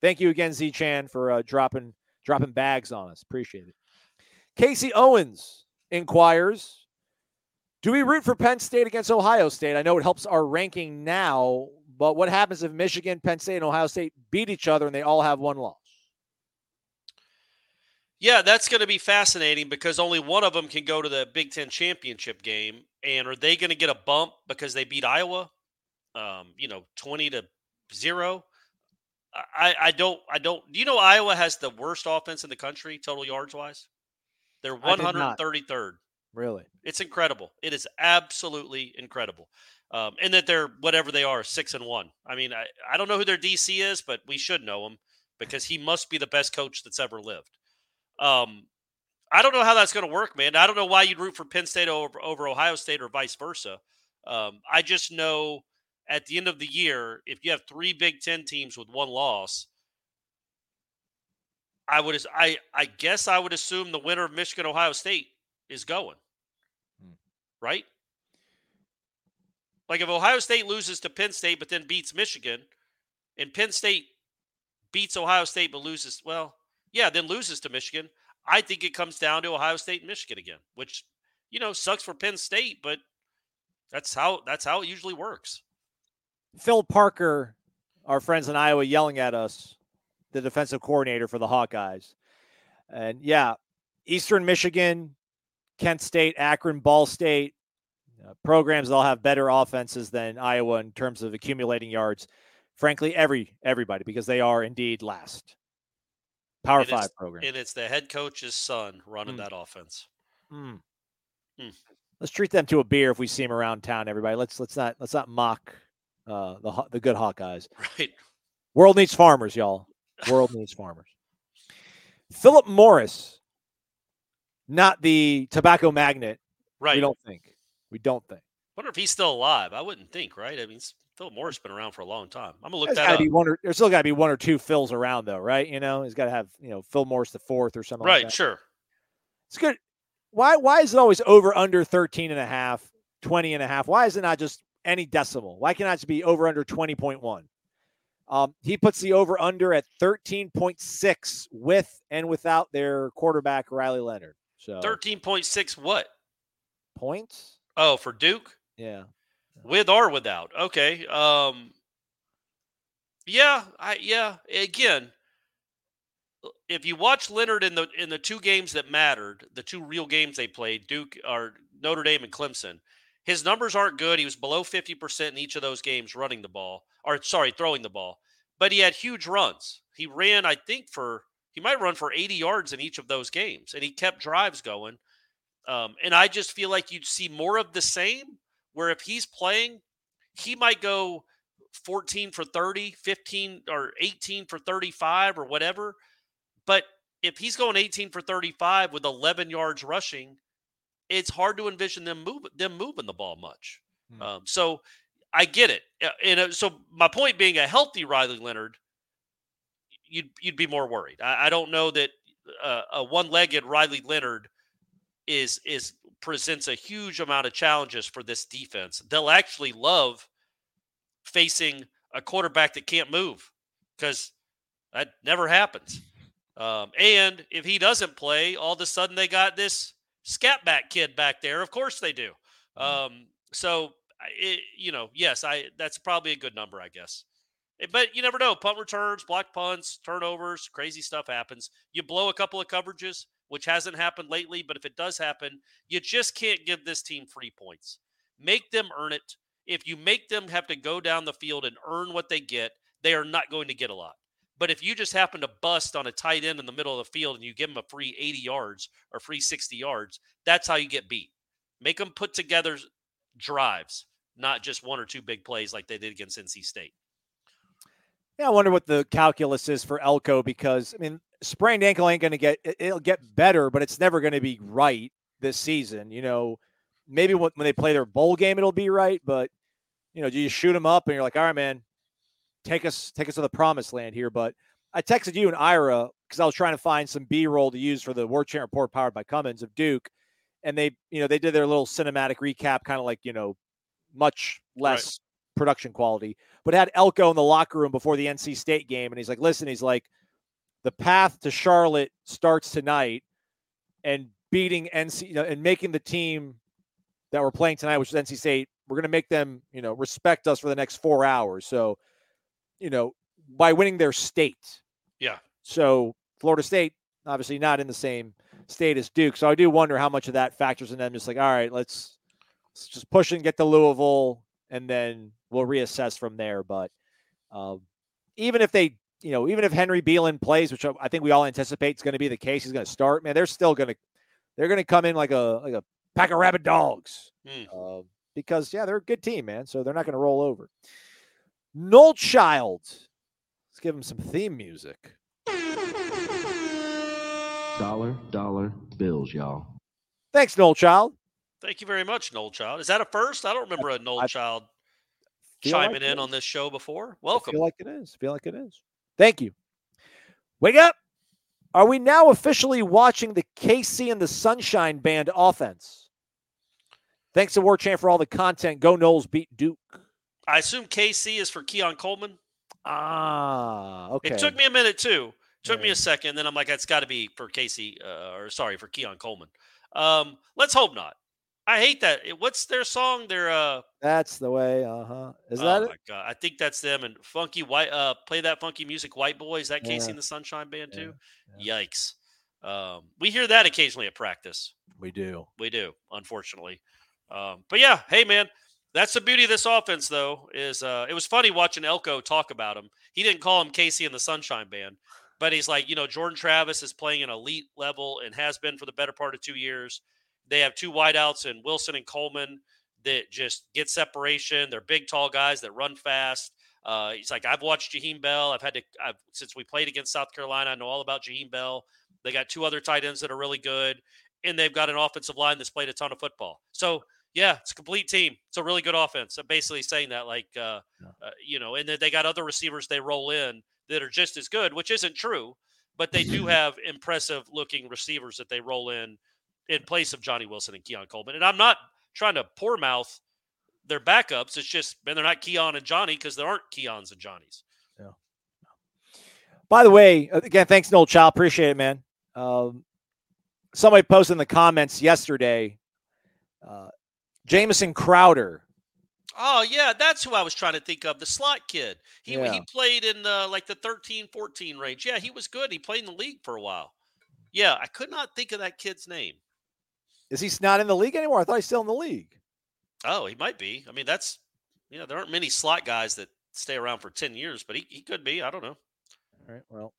Thank you again, Z Chan, for uh, dropping dropping bags on us. Appreciate it. Casey Owens inquires Do we root for Penn State against Ohio State? I know it helps our ranking now, but what happens if Michigan, Penn State, and Ohio State beat each other and they all have one loss? Yeah, that's going to be fascinating because only one of them can go to the Big Ten championship game. And are they going to get a bump because they beat Iowa? Um, you know, twenty to zero. I, I don't I don't do you know Iowa has the worst offense in the country total yards wise? They're I did one not. hundred and thirty third. Really? It's incredible. It is absolutely incredible. Um, and that they're whatever they are, six and one. I mean, I, I don't know who their DC is, but we should know him because he must be the best coach that's ever lived. Um, I don't know how that's going to work, man. I don't know why you'd root for Penn State over, over Ohio State or vice versa. Um, I just know at the end of the year, if you have three Big Ten teams with one loss, I would I I guess I would assume the winner of Michigan Ohio State is going. Hmm. Right? Like if Ohio State loses to Penn State but then beats Michigan and Penn State beats Ohio State but loses well, yeah, then loses to Michigan, I think it comes down to Ohio State and Michigan again, which you know sucks for Penn State, but that's how that's how it usually works. Phil Parker, our friends in Iowa, yelling at us, the defensive coordinator for the Hawkeyes, and yeah, Eastern Michigan, Kent State, Akron, Ball State, uh, programs that all have better offenses than Iowa in terms of accumulating yards. Frankly, every everybody because they are indeed last. Power and five program. And it's the head coach's son running mm. that offense. Mm. Mm. Let's treat them to a beer if we see them around town. Everybody, let's let's not let's not mock uh, the the good Hawkeyes. Right. World needs farmers, y'all. World needs farmers. Philip Morris, not the tobacco magnet. Right. We don't think. We don't think. Wonder if he's still alive. I wouldn't think, right? I mean, Phil Morris been around for a long time. I'm gonna look there's that up. Or, there's still got to be one or two Phils around, though, right? You know, he's got to have you know Phil Morris the fourth or something. Right. Like sure. It's good. Why? Why is it always over under 13 and a half, 20 and a half? Why is it not just any decimal? Why can't it be over under 20.1? Um, he puts the over under at 13.6 with and without their quarterback Riley Leonard. So 13.6 what? Points? Oh, for Duke? Yeah. With or without. Okay. Um Yeah, I yeah, again, if you watch Leonard in the in the two games that mattered, the two real games they played, Duke or Notre Dame and Clemson, his numbers aren't good. He was below 50% in each of those games running the ball, or sorry, throwing the ball. But he had huge runs. He ran, I think, for he might run for 80 yards in each of those games, and he kept drives going. Um, and I just feel like you'd see more of the same where if he's playing, he might go 14 for 30, 15 or 18 for 35 or whatever. But if he's going 18 for 35 with 11 yards rushing, it's hard to envision them move them moving the ball much. Hmm. Um, so I get it. And uh, so my point being, a healthy Riley Leonard, you'd you'd be more worried. I, I don't know that uh, a one-legged Riley Leonard is is presents a huge amount of challenges for this defense. They'll actually love facing a quarterback that can't move because that never happens. Um, and if he doesn't play, all of a sudden they got this scat back kid back there. Of course they do. Mm-hmm. Um, so, it, you know, yes, I that's probably a good number, I guess. Eh, but you never know. Punt returns, block punts, turnovers, crazy stuff happens. You blow a couple of coverages which hasn't happened lately. But if it does happen, you just can't give this team free points. Make them earn it. If you make them have to go down the field and earn what they get, they are not going to get a lot. But if you just happen to bust on a tight end in the middle of the field and you give them a free 80 yards or free 60 yards, that's how you get beat. Make them put together drives, not just one or two big plays like they did against NC State. Yeah, I wonder what the calculus is for Elko because I mean, sprained ankle ain't going to get it'll get better, but it's never going to be right this season. You know, maybe when, they play their bowl game, it'll be right, but you know, do you shoot them up and you're like, all right, man, take us take us to the promised land here. But I texted you and Ira because I was trying to find some B roll to use for the War Chant Report powered by Cummins of Duke, and they you know they did their little cinematic recap, kind of like you know much less right. production quality, but had Elko in the locker room before the NC State game, and he's like, listen, he's like the path to Charlotte starts tonight, and beating NC you know, and making the team that we're playing tonight, which is NC State, we're going to make them you know respect us for the next four hours. So, you know, by winning their state. Yeah. So Florida State obviously not in the same state as Duke. So I do wonder how much of that factors in them. Just like, all right, let's, let's just push and get to Louisville, and then we'll reassess from there. But um, even if they you know, even if Henry Belin plays, which I think we all anticipate is going to be the case, he's going to start. Man, they're still going to they're going to come in like a like a pack of rabid dogs mm. uh, because yeah, they're a good team, man. So they're not going to roll over. Noel Child, let's give him some theme music. Dollar, dollar bills, y'all. Thanks, Noel Child. Thank you very much, Noel Child. Is that a first? I don't remember a Noel I Child chiming like in on this show before. I Welcome. feel like it is. feel like it is. Thank you. Wake up. Are we now officially watching the KC and the Sunshine Band offense? Thanks to War Chant for all the content. Go Noles beat Duke. I assume KC is for Keon Coleman. Ah, okay. It took me a minute too. Took me a second. Then I'm like, that's got to be for Casey, uh, or sorry, for Keon Coleman. Um, let's hope not. I hate that. What's their song? Their uh, That's the way. Uh huh. Is oh that it? god, I think that's them. And funky white, uh, play that funky music, White Boy. Is that Casey Yeah. and the Sunshine Band too? Yeah. Yikes. Um, we hear that occasionally at practice. We do. We do, unfortunately. Um, but yeah, hey man, that's the beauty of this offense, though. Is uh, it was funny watching Elko talk about him. He didn't call him Casey and the Sunshine Band, but he's like, you know, Jordan Travis is playing an elite level and has been for the better part of two years. They have two wideouts and Wilson and Coleman that just get separation. They're big, tall guys that run fast. Uh, he's like, I've watched Jaheim Bell. I've had to, I've, since we played against South Carolina, I know all about Jaheim Bell. They got two other tight ends that are really good, and they've got an offensive line that's played a ton of football. So, yeah, it's a complete team. It's a really good offense. I'm basically saying that, like, uh, uh, you know, and then they got other receivers they roll in that are just as good, which isn't true, but they do have impressive looking receivers that they roll in in place of Johnny Wilson and Keon Coleman. And I'm not trying to poor mouth their backups. It's just, man, they're not Keon and Johnny because there aren't Keons and Johnnies. Yeah. By the way, uh, again, thanks, Noel Child. Appreciate it, man. Um, somebody posted in the comments yesterday. Uh, Jamison Crowder. Oh yeah, that's who I was trying to think of. The slot kid. He Yeah. he played in the like the 13, 14 range. Yeah, he was good. He played in the league for a while. Yeah, I could not think of that kid's name. Is he not in the league anymore? I thought he's still in the league. Oh, he might be. I mean, that's you know, there aren't many slot guys that stay around for 10 years, but he, he could be. I don't know. All right. Well,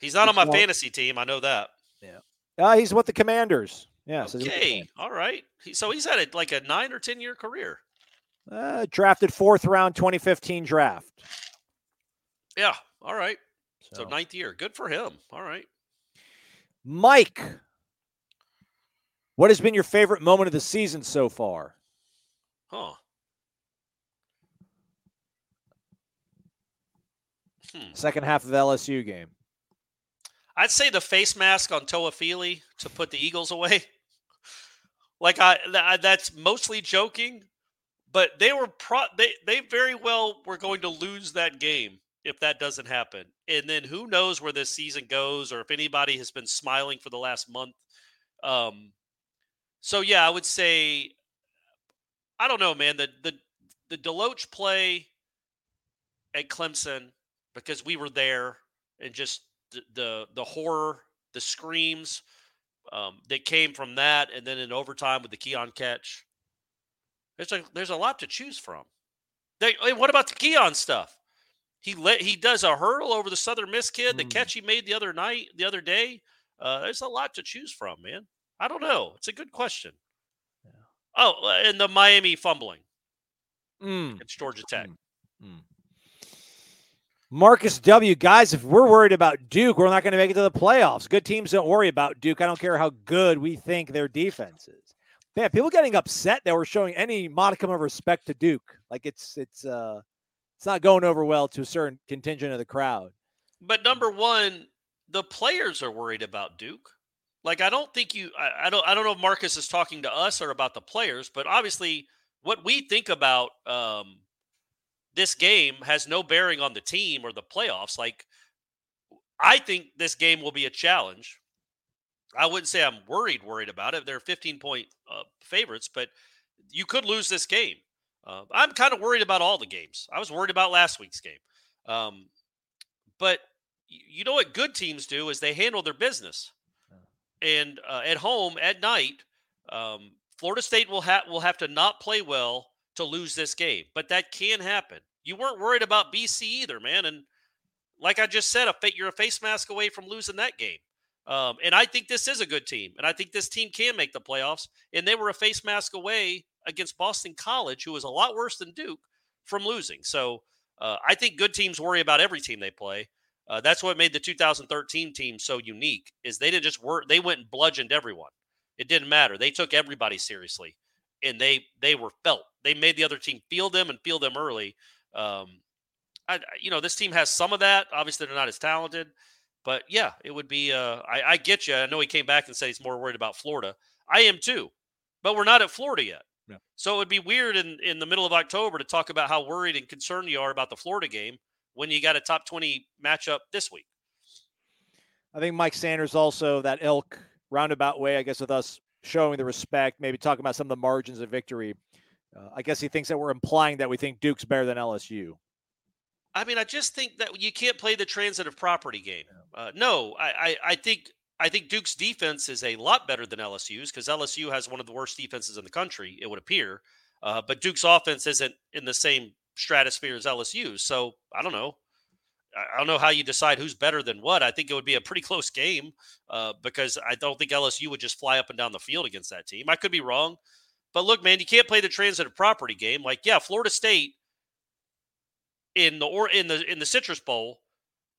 He's not on my fantasy team. I know that. Yeah. Uh, he's with the Commanders. Yeah. so Okay. All right. So he's had a, like a nine or 10 year career. Uh, drafted fourth round 2015 draft. Yeah. All right. So So, ninth year. Good for him. All right. Mike, what has been your favorite moment of the season so far? Huh. Hmm. Second half of the LSU game. I'd say the face mask on Toafili to put the Eagles away. like I, th- that's mostly joking, but they were pro. They they very well were going to lose that game if that doesn't happen. And then who knows where this season goes, or if anybody has been smiling for the last month. Um. So yeah, I would say. I don't know, man. The the the Deloach play at Clemson because we were there and just the the, the horror, the screams um, that came from that, and then in overtime with the Keon catch. There's a there's a lot to choose from. They, hey, what about the Keon stuff? He let he does a hurdle over the Southern Miss kid. The Mm. catch he made the other night, the other day. Uh, there's a lot to choose from, man. I don't know. It's a good question. Yeah. Oh, uh, and the Miami fumbling Mm. against Georgia Tech. Marcus W. Guys, if we're worried about Duke, we're not going to make it to the playoffs. Good teams don't worry about Duke. I don't care how good we think their defense is. Man, people getting upset that we're showing any modicum of respect to Duke. Like it's it's uh it's not going over well to a certain contingent of the crowd. But number one, the players are worried about Duke. Like I don't think you I, I don't I don't know if Marcus is talking to us or about the players, but obviously what we think about um this game has no bearing on the team or the playoffs. Like I think this game will be a challenge. I wouldn't say I'm worried worried about it. They're 15 point uh, favorites, but you could lose this game. Uh, I'm kind of worried about all the games. I was worried about last week's game. Um, but you know what good teams do is they handle their business. And uh, at home at night, um, Florida State will have will have to not play well to lose this game, but that can happen. You weren't worried about BC either, man. And like I just said, a you're a face mask away from losing that game. Um, and I think this is a good team, and I think this team can make the playoffs. And they were a face mask away against Boston College, who was a lot worse than Duke, from losing. So uh, I think good teams worry about every team they play. Uh, that's what made the 2013 team so unique. Is they didn't just work; they went and bludgeoned everyone. It didn't matter. They took everybody seriously, and they they were felt. They made the other team feel them and feel them early. Um, I, you know, this team has some of that. Obviously, they're not as talented, but yeah, it would be. Uh, I, I get you. I know he came back and said he's more worried about Florida. I am too, but we're not at Florida yet. Yeah. So it would be weird in in the middle of October to talk about how worried and concerned you are about the Florida game when you got a top twenty matchup this week. I think Mike Sanders also that elk roundabout way, I guess, with us showing the respect, maybe talking about some of the margins of victory. Uh, I guess he thinks that we're implying that we think Duke's better than LSU. I mean, I just think that you can't play the transitive property game. Uh, no, I, I, I think I think Duke's defense is a lot better than LSU's because LSU has one of the worst defenses in the country. It would appear, uh, but Duke's offense isn't in the same stratosphere as LSU's. So I don't know. I don't know how you decide who's better than what. I think it would be a pretty close game uh, because I don't think LSU would just fly up and down the field against that team. I could be wrong, but look, man, you can't play the transitive property game. Like, yeah, Florida State in the or in the in the Citrus Bowl,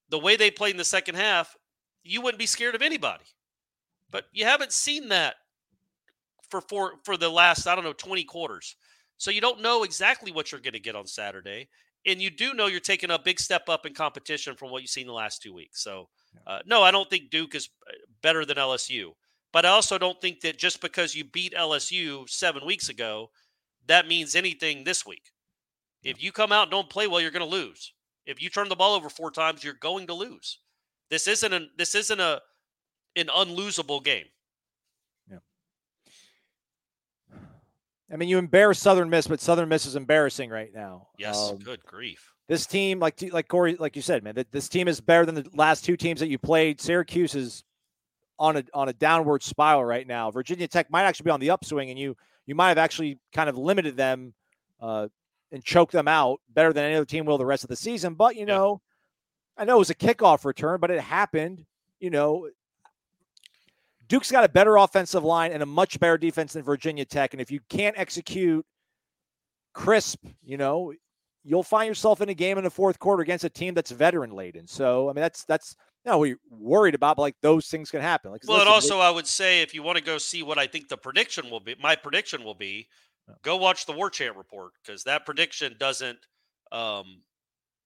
the way they played in the second half, you wouldn't be scared of anybody. But you haven't seen that for for for the last I don't know 20 quarters. So you don't know exactly what you're going to get on Saturday, and you do know you're taking a big step up in competition from what you've seen the last two weeks. So uh, no, I don't think Duke is uh, better than LSU. But I also don't think that just because you beat LSU seven weeks ago, that means anything this week. If you come out and don't play well, you're going to lose. If you turn the ball over four times, you're going to lose. This isn't a this isn't a an unlosable game. Yeah. I mean, you embarrass Southern Miss, but Southern Miss is embarrassing right now. Yes, Um, good grief. this team, like like Corey, like you said, man, this team is better than the last two teams that you played. Syracuse is on a on a downward spiral right now. Virginia Tech might actually be on the upswing, and you you might have actually kind of limited them uh, and choked them out better than any other team will the rest of the season. But you Yeah. know, I know it was a kickoff return, but it happened. You know, Duke's got a better offensive line and a much better defense than Virginia Tech, and if you can't execute crisp, you know, you'll find yourself in a game in the fourth quarter against a team that's veteran laden. So, I mean, that's that's know, we're worried about, like those things can happen. Like, Well, and listen, also I would say if you want to go see what I think the prediction will be, my prediction will be, go watch the War Chant report because that prediction doesn't um,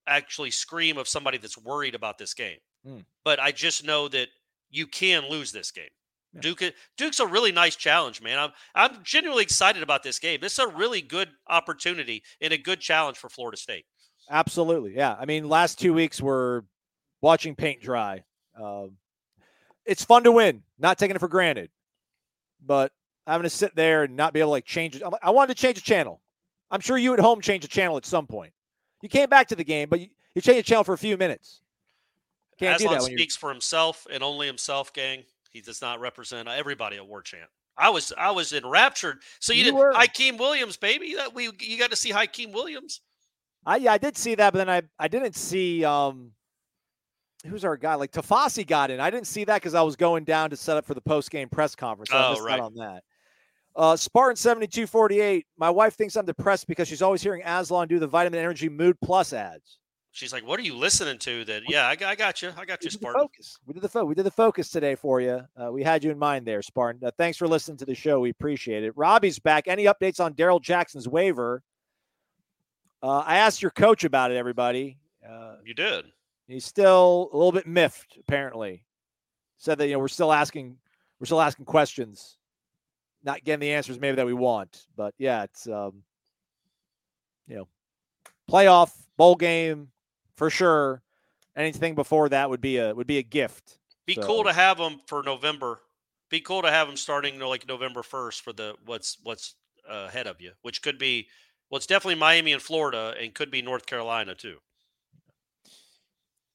actually scream of somebody that's worried about this game. Hmm. But I just know that you can lose this game. Yeah. Duke Duke's a really nice challenge, man. I'm I'm genuinely excited about this game. This is a really good opportunity and a good challenge for Florida State. Absolutely. Yeah. I mean, last two weeks were watching paint dry. Um, it's fun to win, not taking it for granted, but having to sit there and not be able to like change it. I'm- wanted to change the channel. I'm sure you at home changed the channel at some point. You came back to the game, but you, you changed the channel for a few minutes. Can't do Aslan that when you're speaks for himself and only himself, gang. He does not represent everybody at War Chant. I was I was enraptured. So you, You did were. Hykeem Williams, baby. That we you got to see Hykeem Williams. I yeah, I did see that, but then I I didn't see um who's our guy like Tafasi got in. I didn't see that because I was going down to set up for the post game press conference. I Oh, missed right. on that. Uh, Spartan seventy two forty eight. My wife thinks I'm depressed because she's always hearing Aslan do the Vitamin Energy Mood Plus ads. She's like, "What are you listening to?" That yeah, I, got- I got you. I got you, Spartan. focus. We did the fo- we did the focus today for you. Uh, we had you in mind there, Spartan. Uh, thanks for listening to the show. We appreciate it. Robbie's back. Any updates on Darrell Jackson's waiver? Uh, I asked your coach about it. Everybody. Uh, You did. He's still a little bit miffed, apparently. Said that you know we're still asking we're still asking questions, not getting the answers maybe that we want. But yeah, it's um, you know, playoff bowl game for sure. Anything before that would be a would be a gift. Be So- cool to have them for November. Be cool to have them starting you know, like November first for the what's what's uh, ahead of you, which could be well, it's definitely Miami and Florida, and could be North Carolina too.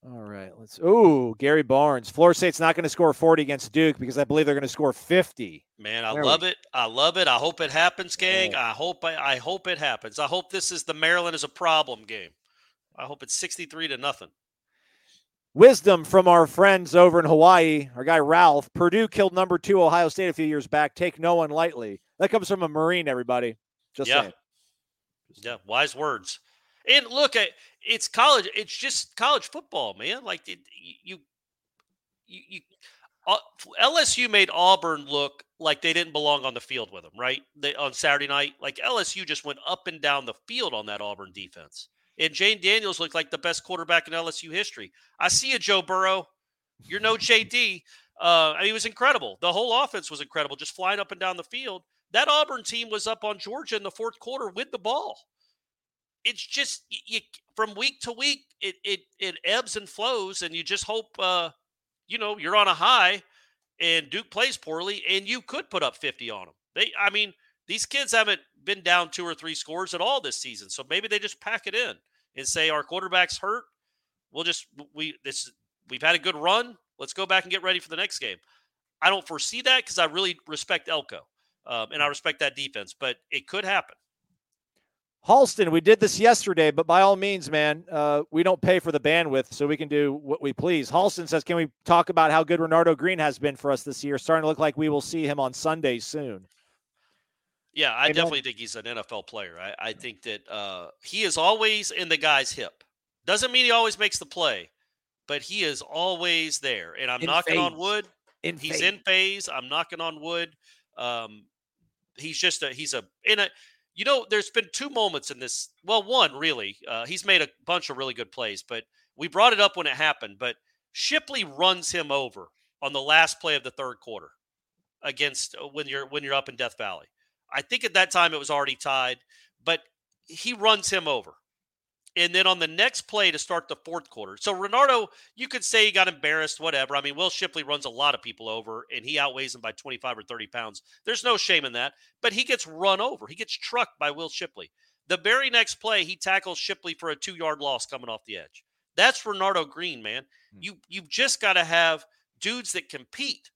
All right, let's. Ooh, Gary Barnes. Florida State's not going to score 40 against Duke because I believe they're going to score 50. Man, I There we love it. I love it. I hope it happens, gang. Yeah. I hope I, I hope it happens. I hope this is the Maryland is a problem game. I hope it's 63 to nothing. Wisdom from our friends over in Hawaii, our guy Ralph. Purdue killed number two Ohio State a few years back. Take no one lightly. That comes from a Marine, everybody. Just Yeah. saying. Yeah, wise words. And look, at it's college. It's just college football, man. Like it, you, you, you, uh, LSU made Auburn look like they didn't belong on the field with them, right? They, on Saturday night, like LSU just went up and down the field on that Auburn defense. And Jayden Daniels looked like the best quarterback in LSU history. I see you, Joe Burrow. You're no JD. Uh, it was incredible. The whole offense was incredible, just flying up and down the field. That Auburn team was up on Georgia in the fourth quarter with the ball. It's just you, from week to week, it it it ebbs and flows, and you just hope uh, you know you're on a high. And Duke plays poorly, and you could put up 50 on them. They, I mean, these kids haven't been down two or three scores at all this season, so maybe they just pack it in and say our quarterback's hurt. We'll just we this we've had a good run. Let's go back and get ready for the next game. I don't foresee that because I really respect Elko um, and I respect that defense, but it could happen. Halston, we did this yesterday, but by all means, man, uh, we don't pay for the bandwidth, so we can do what we please. Halston says, "Can we talk about how good Renardo Green has been for us this year? Starting to look like we will see him on Sunday soon." Yeah, I definitely think he's an NFL player. I, I think that uh, he is always in the guy's hip. Doesn't mean he always makes the play, but he is always there. And I'm In knocking on wood. In he's phase. in phase. I'm knocking on wood. Um, he's just a he's a in a you know there's been two moments in this. Well, one really. Uh, he's made a bunch of really good plays, but we brought it up when it happened. But Shipley runs him over on the last play of the third quarter against uh, when you're when you're up in Death Valley. I think at that time it was already tied, but he runs him over. And then on the next play to start the fourth quarter. So Renardo, you could say he got embarrassed, whatever. I mean, Will Shipley runs a lot of people over and he outweighs them by 25 or 30 pounds. There's no shame in that. But he gets run over. He gets trucked by Will Shipley. The very next play, he tackles Shipley for a two yard loss coming off the edge. That's Renardo Green, man. Hmm. You you've just got to have dudes that compete.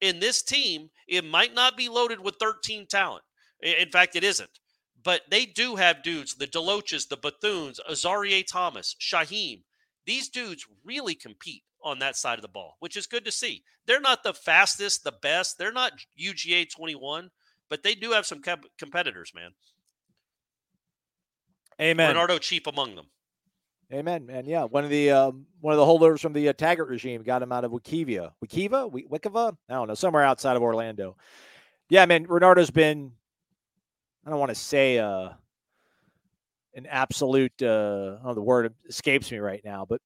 In this team, it might not be loaded with 13 talent. In fact, it isn't. But they do have dudes, the Deloaches, the Bethunes, Azarie Thomas, Shyheim. These dudes really compete on that side of the ball, which is good to see. They're not the fastest, the best. They're not UGA 21, but they do have some com- competitors, man. Amen. Renardo Chief among them. Amen, man. Yeah, one of the um, one of the holdovers from the uh, Taggart regime got him out of Wikivia, Wekiva, Wi- Wekiva. I don't know, somewhere outside of Orlando. Yeah, man. Renardo's been. I don't want to say uh, an absolute. Uh, I the word escapes me right now, but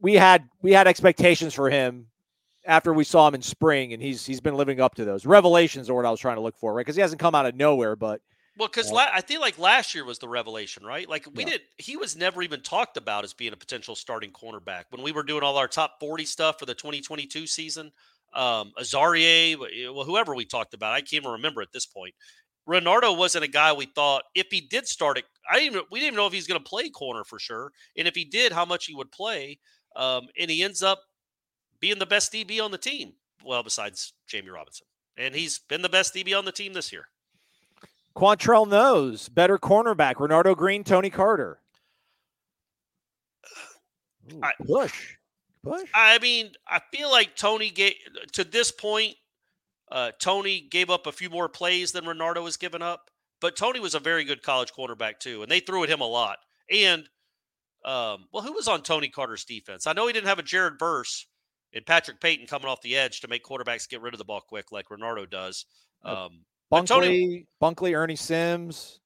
we had we had expectations for him after we saw him in spring, and he's he's been living up to those. Revelations are what I was trying to look for, right? Because he hasn't come out of nowhere, but Well, because Yeah. la- I feel like last year was the revelation, right? Like we Yeah. did, he was never even talked about as being a potential starting cornerback when we were doing all our top forty stuff for the 2022 season. Um, Azarie, well, whoever we talked about, I can't even remember at this point. Renardo wasn't a guy we thought if he did start it. I didn't. even- We didn't even know if he's going to play corner for sure, and if he did, how much he would play. Um, and he ends up being the best DB on the team. Well, besides Jammie Robinson, and he's been the best DB on the team this year. Quantrell knows better cornerback. Renardo Green, Tony Carter. Ooh, push, push. I mean, I feel like Tony gave to this point. Uh, Tony gave up a few more plays than Renardo has given up, but Tony was a very good college quarterback too, and they threw at him a lot. And um, well, who was on Tony Carter's defense? I know he didn't have a Jared Verse and Patrick Payton coming off the edge to make quarterbacks get rid of the ball quick, like Renardo does. Um, but Tony- Bunkley, Bunkley, Ernie Sims.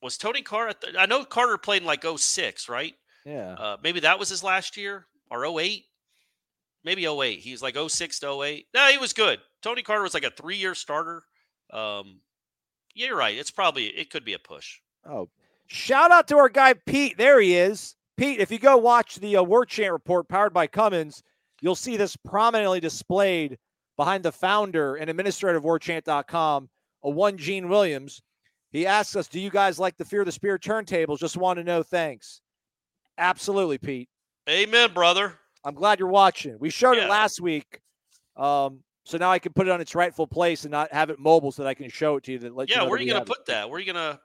was Tony Carter? I know Carter played in like 06, right? Yeah, Uh, maybe that was his last year or 08. Maybe 08. He's like 06 to 08. No, he was good. Tony Carter was like a three year starter. Um, yeah, you're right. It's probably, it could be a push. Oh, shout out to our guy Pete. There he is. Pete, if you go watch the uh, War Chant report powered by Cummins, you'll see this prominently displayed behind the founder and administrator of warchant.com, a one Gene Williams. He asks us, Do you guys like the Fear the Spear turntables? Just want to know. Thanks. Absolutely, Pete. Amen, brother. I'm glad you're watching. We showed Yeah. it last week. Um, so now I can put it on its rightful place and not have it mobile so that I can show it to you. That let Yeah, you know where are you going to it. put that? Where are you going to,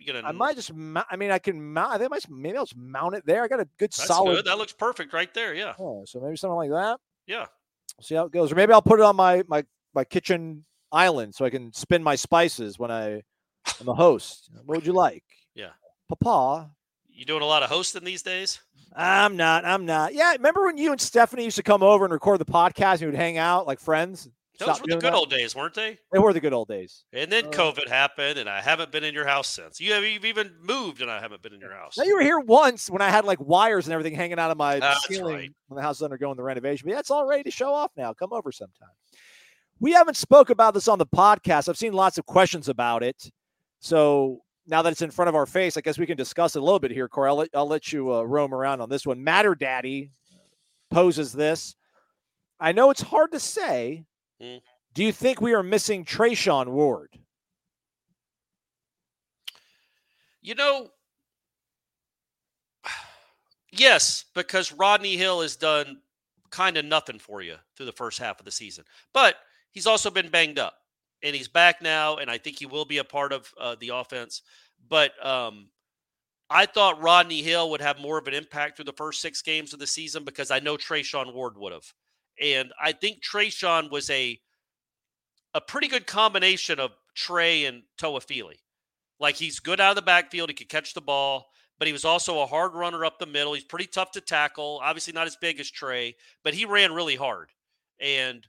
you to, I might just. Mount, I mean, I can mount. I think I might, maybe I'll just mount it there. I got a good that's solid. good. That looks perfect right there. Yeah. Oh, so maybe something like that. Yeah. We'll see how it goes, or maybe I'll put it on my my my kitchen island so I can spin my spices when I am a host. What would you like? Yeah. Papa. You doing a lot of hosting these days? I'm not. I'm not. Yeah, remember when you and Stephanie used to come over and record the podcast and we would hang out like friends? Those Stop were the good that? old days, weren't they? They were the good old days. And then Uh, COVID happened, and I haven't been in your house since. You have you've even moved, and I haven't been in your house. Now you were here once when I had like wires and everything hanging out of my That's ceiling right. when the house is undergoing the renovation. But yeah, it's all ready to show off now. Come over sometime. We haven't spoke about this on the podcast. I've seen lots of questions about it. So now that it's in front of our face, I guess we can discuss it a little bit here, Corey. I'll let, I'll let you uh, roam around on this one. Matter Daddy poses this. I know it's hard to say. Hmm. Do you think we are missing Treshaun Ward? You know, yes, because Rodney Hill has done kind of nothing for you through the first half of the season, but he's also been banged up, and he's back now, and I think he will be a part of uh, the offense. But um, I thought Rodney Hill would have more of an impact through the first six games of the season because I know Treshaun Ward would have, and I think Treshaun was a a pretty good combination of Trey and Toafili. Like he's good out of the backfield. He could catch the ball, but he was also a hard runner up the middle. He's pretty tough to tackle. Obviously, not as big as Trey, but he ran really hard. And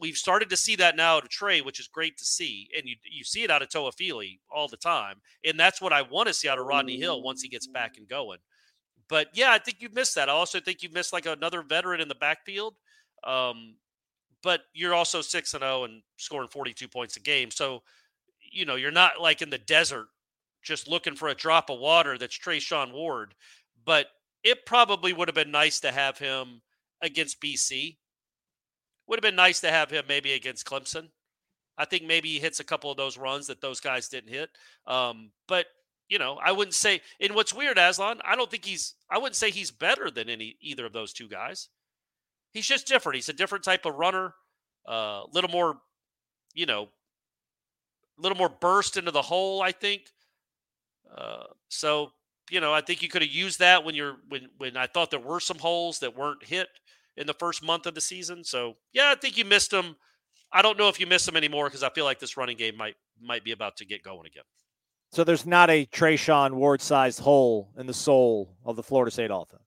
we've started to see that now of Trey, which is great to see. And you you see it out of Toafili all the time. And that's what I want to see out of Rodney Hill once he gets back and going. But yeah, I think you've missed that. I also think you've missed like another veteran in the backfield. Um, but you're also six and zero and scoring 42 points a game. So you know, you're not like in the desert just looking for a drop of water that's Treshaun Ward, but it probably would have been nice to have him against BC. Would have been nice to have him maybe against Clemson. I think maybe he hits a couple of those runs that those guys didn't hit. Um, but you know, I wouldn't say. And what's weird, Aslan, I don't think he's. I wouldn't say he's better than any either of those two guys. He's just different. He's a different type of runner. A uh, little more, you know, a little more burst into the hole, I think. Uh, so you know, I think you could have used that when you're when when I thought there were some holes that weren't hit in the first month of the season. So yeah, I think you missed them. I don't know if you missed them anymore because I feel like this running game might might be about to get going again. So there's not a Treshaun Ward sized hole in the soul of the Florida State offense.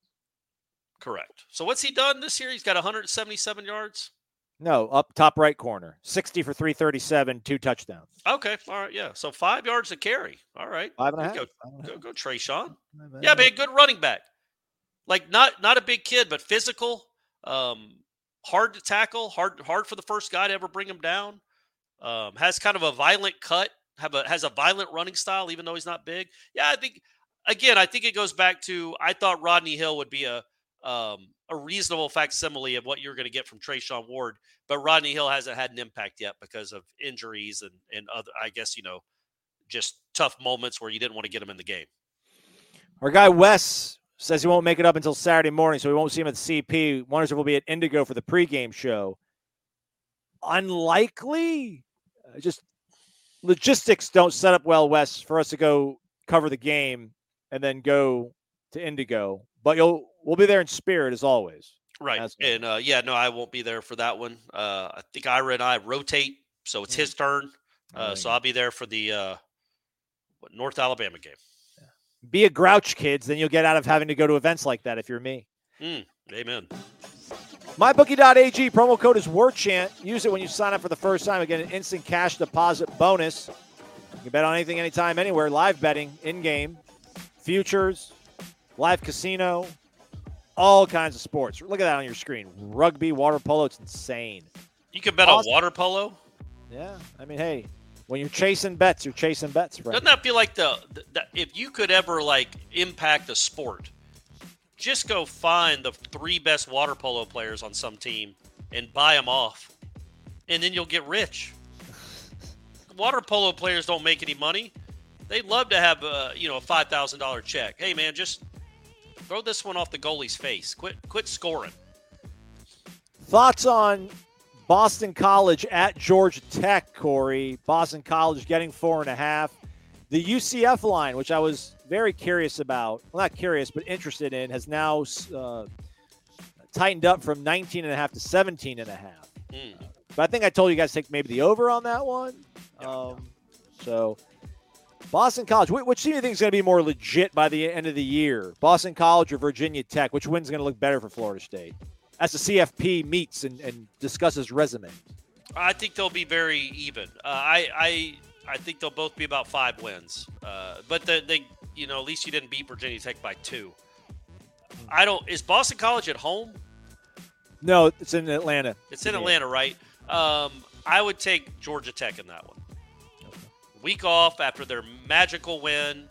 Correct. So what's he done this year? He's got 177 yards. No, up top right corner, 60 for 337, two touchdowns. Okay, all right, yeah. So five yards to carry. All right, Five and a half. Go, Five and a go, go, Treshaun. Five a Yeah, man, good running back. Like not not a big kid, but physical. Um, hard to tackle. Hard hard for the first guy to ever bring him down. Um, has kind of a violent cut. Have a has a violent running style, even though he's not big. Yeah, I think again, I think it goes back to I thought Rodney Hill would be a um, a reasonable facsimile of what you're going to get from Treshaun Ward, but Rodney Hill hasn't had an impact yet because of injuries and and other. I guess you know, just tough moments where you didn't want to get him in the game. Our guy Wes says he won't make it up until Saturday morning, so we won't see him at the CP. Wonders if we'll be at Indigo for the pregame show. Unlikely. Uh, just logistics don't set up well, Wes, for us to go cover the game and then go to Indigo. But you'll we'll be there in spirit as always. Right. That's and uh, yeah, no, I won't be there for that one. Uh, I think Ira and I rotate, so it's his turn. Uh, Oh, so. I'll be there for the uh, North Alabama game. Be a grouch, kids. Then you'll get out of having to go to events like that if you're me. Mm, amen. MyBookie.ag promo code is WarChant. Use it when you sign up for the first time. Again, an instant cash deposit bonus. You can bet on anything, anytime, anywhere. Live betting, in game, futures, live casino, all kinds of sports. Look at that on your screen. Rugby, water polo. It's insane. You can bet Awesome. on water polo. Yeah. I mean, hey, when you're chasing bets, you're chasing bets, friend. Doesn't that feel like the, the, the if you could ever like impact a sport, just go find the three best water polo players on some team and buy them off, and then you'll get rich. Water polo players don't make any money. They'd love to have a you know a five thousand dollar check. Hey man, just throw this one off the goalie's face. Quit quit scoring. Thoughts on Boston College at Georgia Tech, Corey? Boston College getting four and a half. The UCF line, which I was very curious about, well, not curious, but interested in, has now uh, tightened up from 19 and a half to 17 and a half. Mm. But I think I told you guys to take maybe the over on that one. Um, so Boston College. Which, which team do you think is going to be more legit by the end of the year? Boston College or Virginia Tech? Which one's going to look better for Florida State? As the CFP meets and, and discusses resume. I think they'll be very even. Uh, I, I I think they'll both be about five wins. Uh, but the, they, you know, at least you didn't beat Virginia Tech by two. I don't. Is Boston College at home? No, it's in Atlanta. It's in Atlanta, right? Um, I would take Georgia Tech in that one. Week off after their magical win.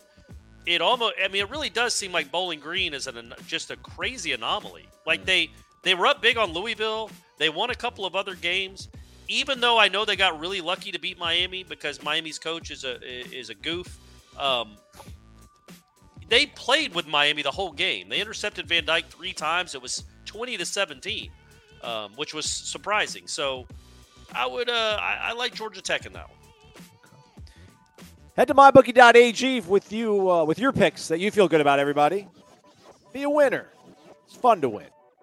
It almost. I mean, it really does seem like Bowling Green is an just a crazy anomaly. Like they they were up big on Louisville. They won a couple of other games. Even though I know they got really lucky to beat Miami because Miami's coach is a is a goof. Um, they played with Miami the whole game. They intercepted Van Dyke three times. It was twenty to seventeen, um, which was surprising. So I would uh, I, I, like Georgia Tech in that one. Head to mybookie.ag with you uh, with your picks that you feel good about. Everybody, be a winner. It's fun to win.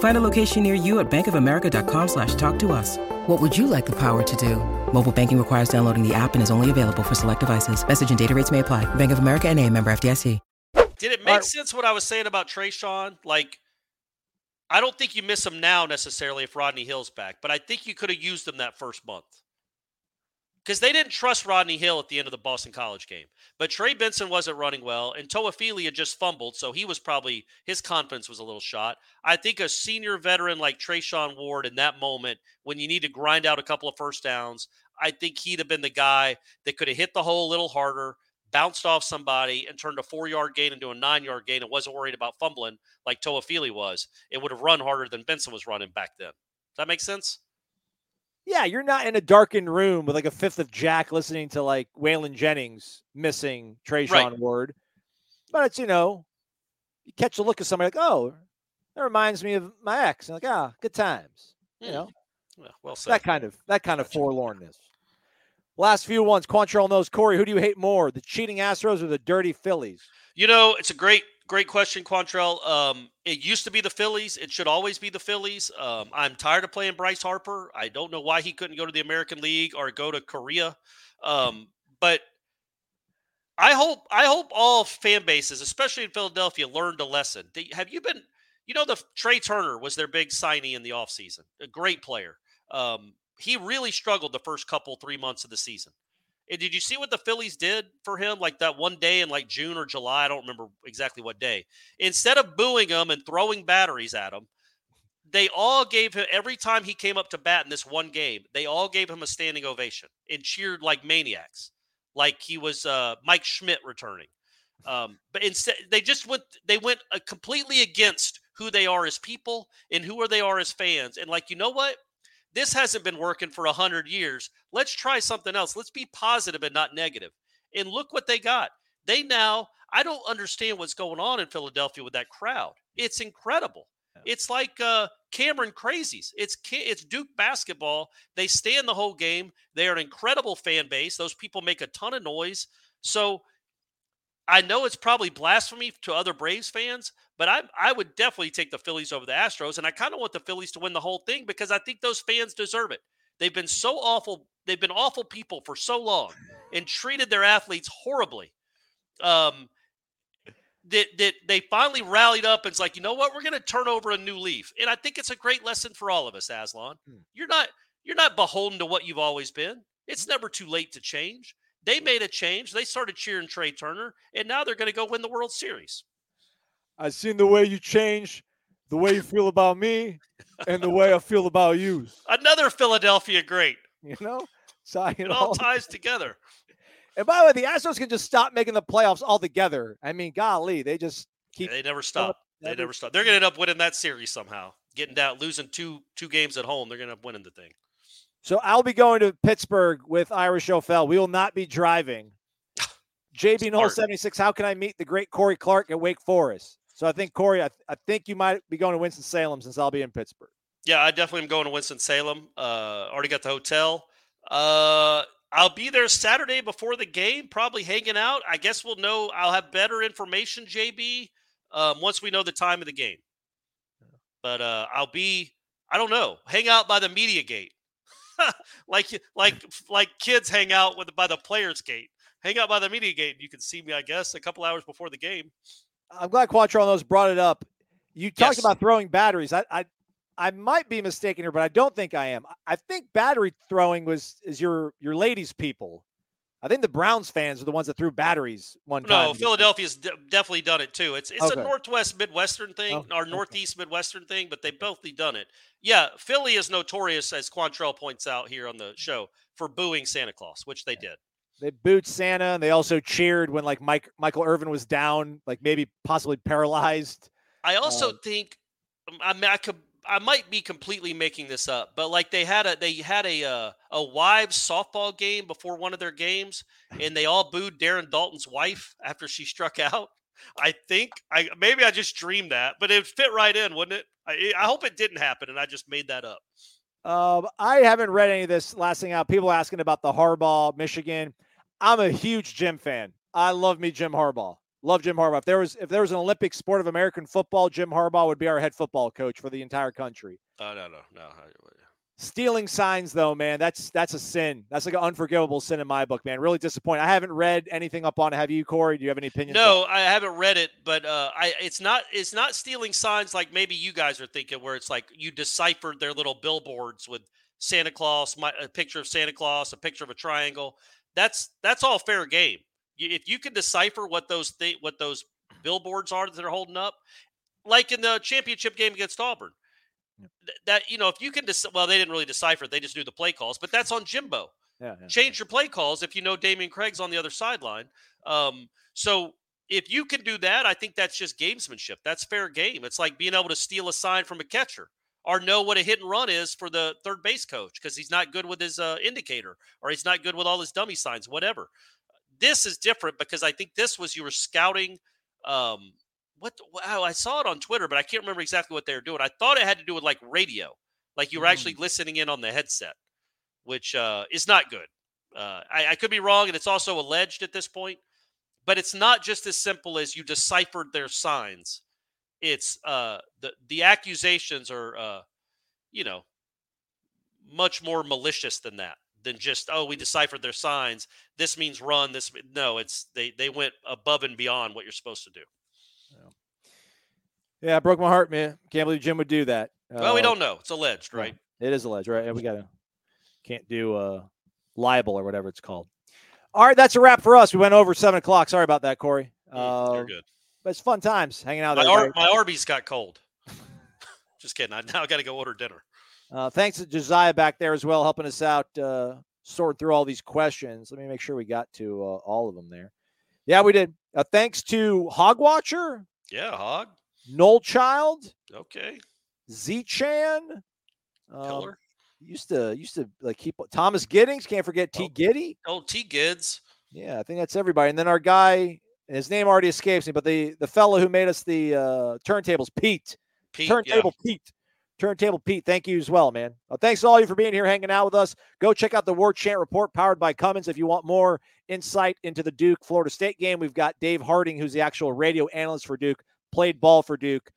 Find a location near you at bankofamerica.com slash talk to us. What would you like the power to do? Mobile banking requires downloading the app and is only available for select devices. Message and data rates may apply. Bank of America and a member FDIC. Did it make right. sense what I was saying about Treshaun? Like, I don't think you miss him now necessarily if Rodney Hill's back, but I think you could have used him that first month because they didn't trust Rodney Hill at the end of the Boston College game. But Trey Benson wasn't running well, and Toafili had just fumbled, so he was probably his confidence was a little shot. I think a senior veteran like Treshaun Ward in that moment, when you need to grind out a couple of first downs, I think he'd have been the guy that could have hit the hole a little harder, bounced off somebody, and turned a four yard gain into a nine yard gain and wasn't worried about fumbling like Toafili was. It would have run harder than Benson was running back then. Does that make sense? Yeah, you're not in a darkened room with like a fifth of Jack listening to like Waylon Jennings missing Treshaun right. Ward. But it's, you know, you catch a look at somebody like, oh, that reminds me of my ex. And like, ah, good times. You hmm. know, well, well said. That kind of that kind of forlornness. Last few ones, Quantrell Noles. Corey, who do you hate more, the cheating Astros or the dirty Phillies? You know, it's a great great question, Quantrell. Um, it used to be the Phillies. It should always be the Phillies. Um, I'm tired of playing Bryce Harper. I don't know why he couldn't go to the American League or go to Korea. Um, but I hope I hope all fan bases, especially in Philadelphia, learned a lesson. Have you been? You know, the Trea Turner was their big signee in the offseason. A great player. Um, he really struggled the first couple three months of the season. And did you see what the Phillies did for him like that one day in like June or July? I don't remember exactly what day. Instead of booing him and throwing batteries at him, they all gave him every time he came up to bat in this one game, they all gave him a standing ovation and cheered like maniacs, like he was uh, Mike Schmidt returning. Um, but instead, they just went they went uh, completely against who they are as people and who are they are as fans. And like, you know what? This hasn't been working for 100 years. Let's try something else. Let's be positive and not negative. And look what they got. They now, I don't understand what's going on in Philadelphia with that crowd. It's incredible. It's like uh, Cameron crazies. It's it's Duke basketball. They stand the whole game. They are an incredible fan base. Those people make a ton of noise. So I know it's probably blasphemy to other Braves fans, but I I would definitely take the Phillies over the Astros, and I kind of want the Phillies to win the whole thing because I think those fans deserve it. They've been so awful. They've been awful people for so long and treated their athletes horribly. Um, that that they finally rallied up and it's like, you know what, we're going to turn over a new leaf, and I think it's a great lesson for all of us. Aslan, hmm. you're not you're not beholden to what you've always been. It's never too late to change. They made a change. They started cheering Trea Turner, and now they're going to go win the World Series. I've seen the way you change, the way you feel about me, and the way I feel about you. Another Philadelphia great. You know, so, you it know. all ties together. And by the way, the Astros can just stop making the playoffs altogether. I mean, golly, they just keep. They never stop. They never stop. They're going to end up winning that series somehow. Getting down, losing two two games at home, they're going to end up winning the thing. So I'll be going to Pittsburgh with Irish O'Fell. We will not be driving. JB Null 76, how can I meet the great Corey Clark at Wake Forest? So I think Corey, I, I think you might be going to Winston Salem since I'll be in Pittsburgh. Yeah, I definitely am going to Winston Salem. Uh, already got the hotel. Uh, I'll be there Saturday before the game, probably hanging out. I guess we'll know. I'll have better information, JB, um, once we know the time of the game. But uh, I'll be, I don't know, hang out by the media gate, like like like kids hang out with by the players gate. Hang out by the media gate. You can see me, I guess, a couple hours before the game. I'm glad Quattro knows brought it up. You talked Yes. about throwing batteries. I, I I might be mistaken here, but I don't think I am. I think battery throwing was is your your ladies people. I think the Browns fans are the ones that threw batteries one time. No, Philadelphia's de- definitely done it too. It's it's Okay. a Northwest Midwestern thing Oh, or okay. Northeast Midwestern thing, but they've both done it. Yeah, Philly is notorious, as Quantrell points out here on the show, for booing Santa Claus, which they did. They booed Santa and they also cheered when like Mike Michael Irvin was down, like maybe possibly paralyzed. I also Um, think um, I mean I could I might be completely making this up, but like they had a they had a uh, a wives softball game before one of their games, and they all booed Darren Daulton's wife after she struck out. I think I maybe I just dreamed that, but it fit right in, wouldn't it? I, I hope it didn't happen, and I just made that up. Um, I haven't read any of this last thing out. People asking about the Harbaugh, Michigan. I'm a huge Jim fan. I love me Jim Harbaugh. Love Jim Harbaugh. If there was if there was an Olympic sport of American football, Jim Harbaugh would be our head football coach for the entire country. Oh no no no. Stealing signs, though, man, that's that's a sin. That's like an unforgivable sin in my book, man. Really disappointing. I haven't read anything up on it. Have you, Corey? Do you have any opinions? No, I haven't read it, but uh, I it's not it's not stealing signs like maybe you guys are thinking, where it's like you deciphered their little billboards with Santa Claus, my, a picture of Santa Claus, a picture of a triangle. That's that's all fair game. If you can decipher what those th- what those billboards are that they're holding up, like in the championship game against Auburn, th- that you know, if you can, dec- well, they didn't really decipher; it, they just knew the play calls. But that's on Jimbo Yeah, yeah. change your play calls if you know Damian Craig's on the other sideline. Um, so if you can do that, I think that's just gamesmanship. That's fair game. It's like being able to steal a sign from a catcher or know what a hit and run is for the third base coach because he's not good with his uh, indicator or he's not good with all his dummy signs, whatever. This is different because I think this was you were scouting. Um, what wow, I saw it on Twitter, but I can't remember exactly what they were doing. I thought it had to do with like radio, like you were actually listening in on the headset which uh, is not good. Uh, I, I could be wrong, and it's also alleged at this point, but it's not just as simple as you deciphered their signs. It's uh, the the accusations are, uh, you know, much more malicious than that. Than just oh, we deciphered their signs. This means run. This no, it's they they went above and beyond what you're supposed to do. Yeah, it broke my heart, man. Can't believe Jim would do that. well, we Uh, don't know. It's alleged, right? It is alleged, right? Yeah, we gotta can't do uh libel or whatever it's called. All right, that's a wrap for us. We went over seven o'clock. Sorry about that, Corey. Mm, You're Uh, good. but it's fun times hanging out. My, There, Ar- my Arby's got cold. just kidding. I now got to go order dinner. Uh, thanks to Josiah back there as well, helping us out, uh, sorting through all these questions. Let me make sure we got to uh, all of them there. Yeah, we did. Uh, thanks to Hog Watcher. Yeah, hog. Noel Child, Okay. Z Chan. Um, used to used to like keep Thomas Giddings. Can't forget T Oh. Giddy. Oh, T Gids. Yeah, I think that's everybody. And then our guy, his name already escapes me, but the the fellow who made us the uh, turntables, Pete. Pete. yeah. Turntable Pete. Turntable Pete. Thank you as well, man. Uh, thanks to all you for being here, hanging out with us. Go check out the War Chant Report powered by Cummins if you want more insight into the Duke Florida State game. We've got Dave Harding, who's the actual radio analyst for Duke, played ball for Duke.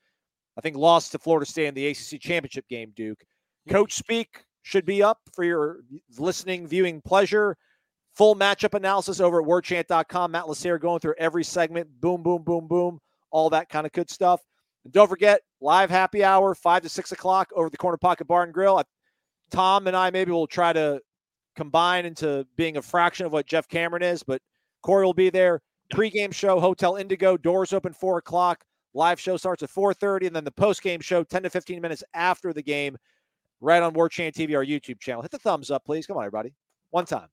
I think lost to Florida State in the ACC championship game. Duke. Coach Speak should be up for your listening, viewing pleasure. Full matchup analysis over at warchant.com. Matt Lassere going through every segment. Boom, boom, boom, boom. All that kind of good stuff. And don't forget, live happy hour, 5 to 6 o'clock over the Corner Pocket Bar and Grill. I- Tom and I maybe will try to combine into being a fraction of what Jeff Cameron is, but Corey will be there. Pre-game show, Hotel Indigo, doors open 4 o'clock. Live show starts at 4.30, and then the post-game show 10 to 15 minutes after the game right on War Chant TV, our YouTube channel. Hit the thumbs up, please. Come on, everybody. One time.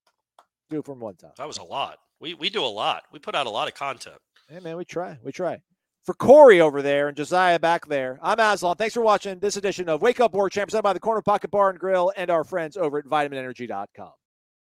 Do it from one time. That was a lot. We we do a lot. We put out a lot of content. Hey, man, we try. We try. For Corey over there and Josiah back there, I'm Aslan. Thanks for watching this edition of Wake Up War Chant presented by the Corner Pocket Bar and Grill and our friends over at vitaminenergy.com.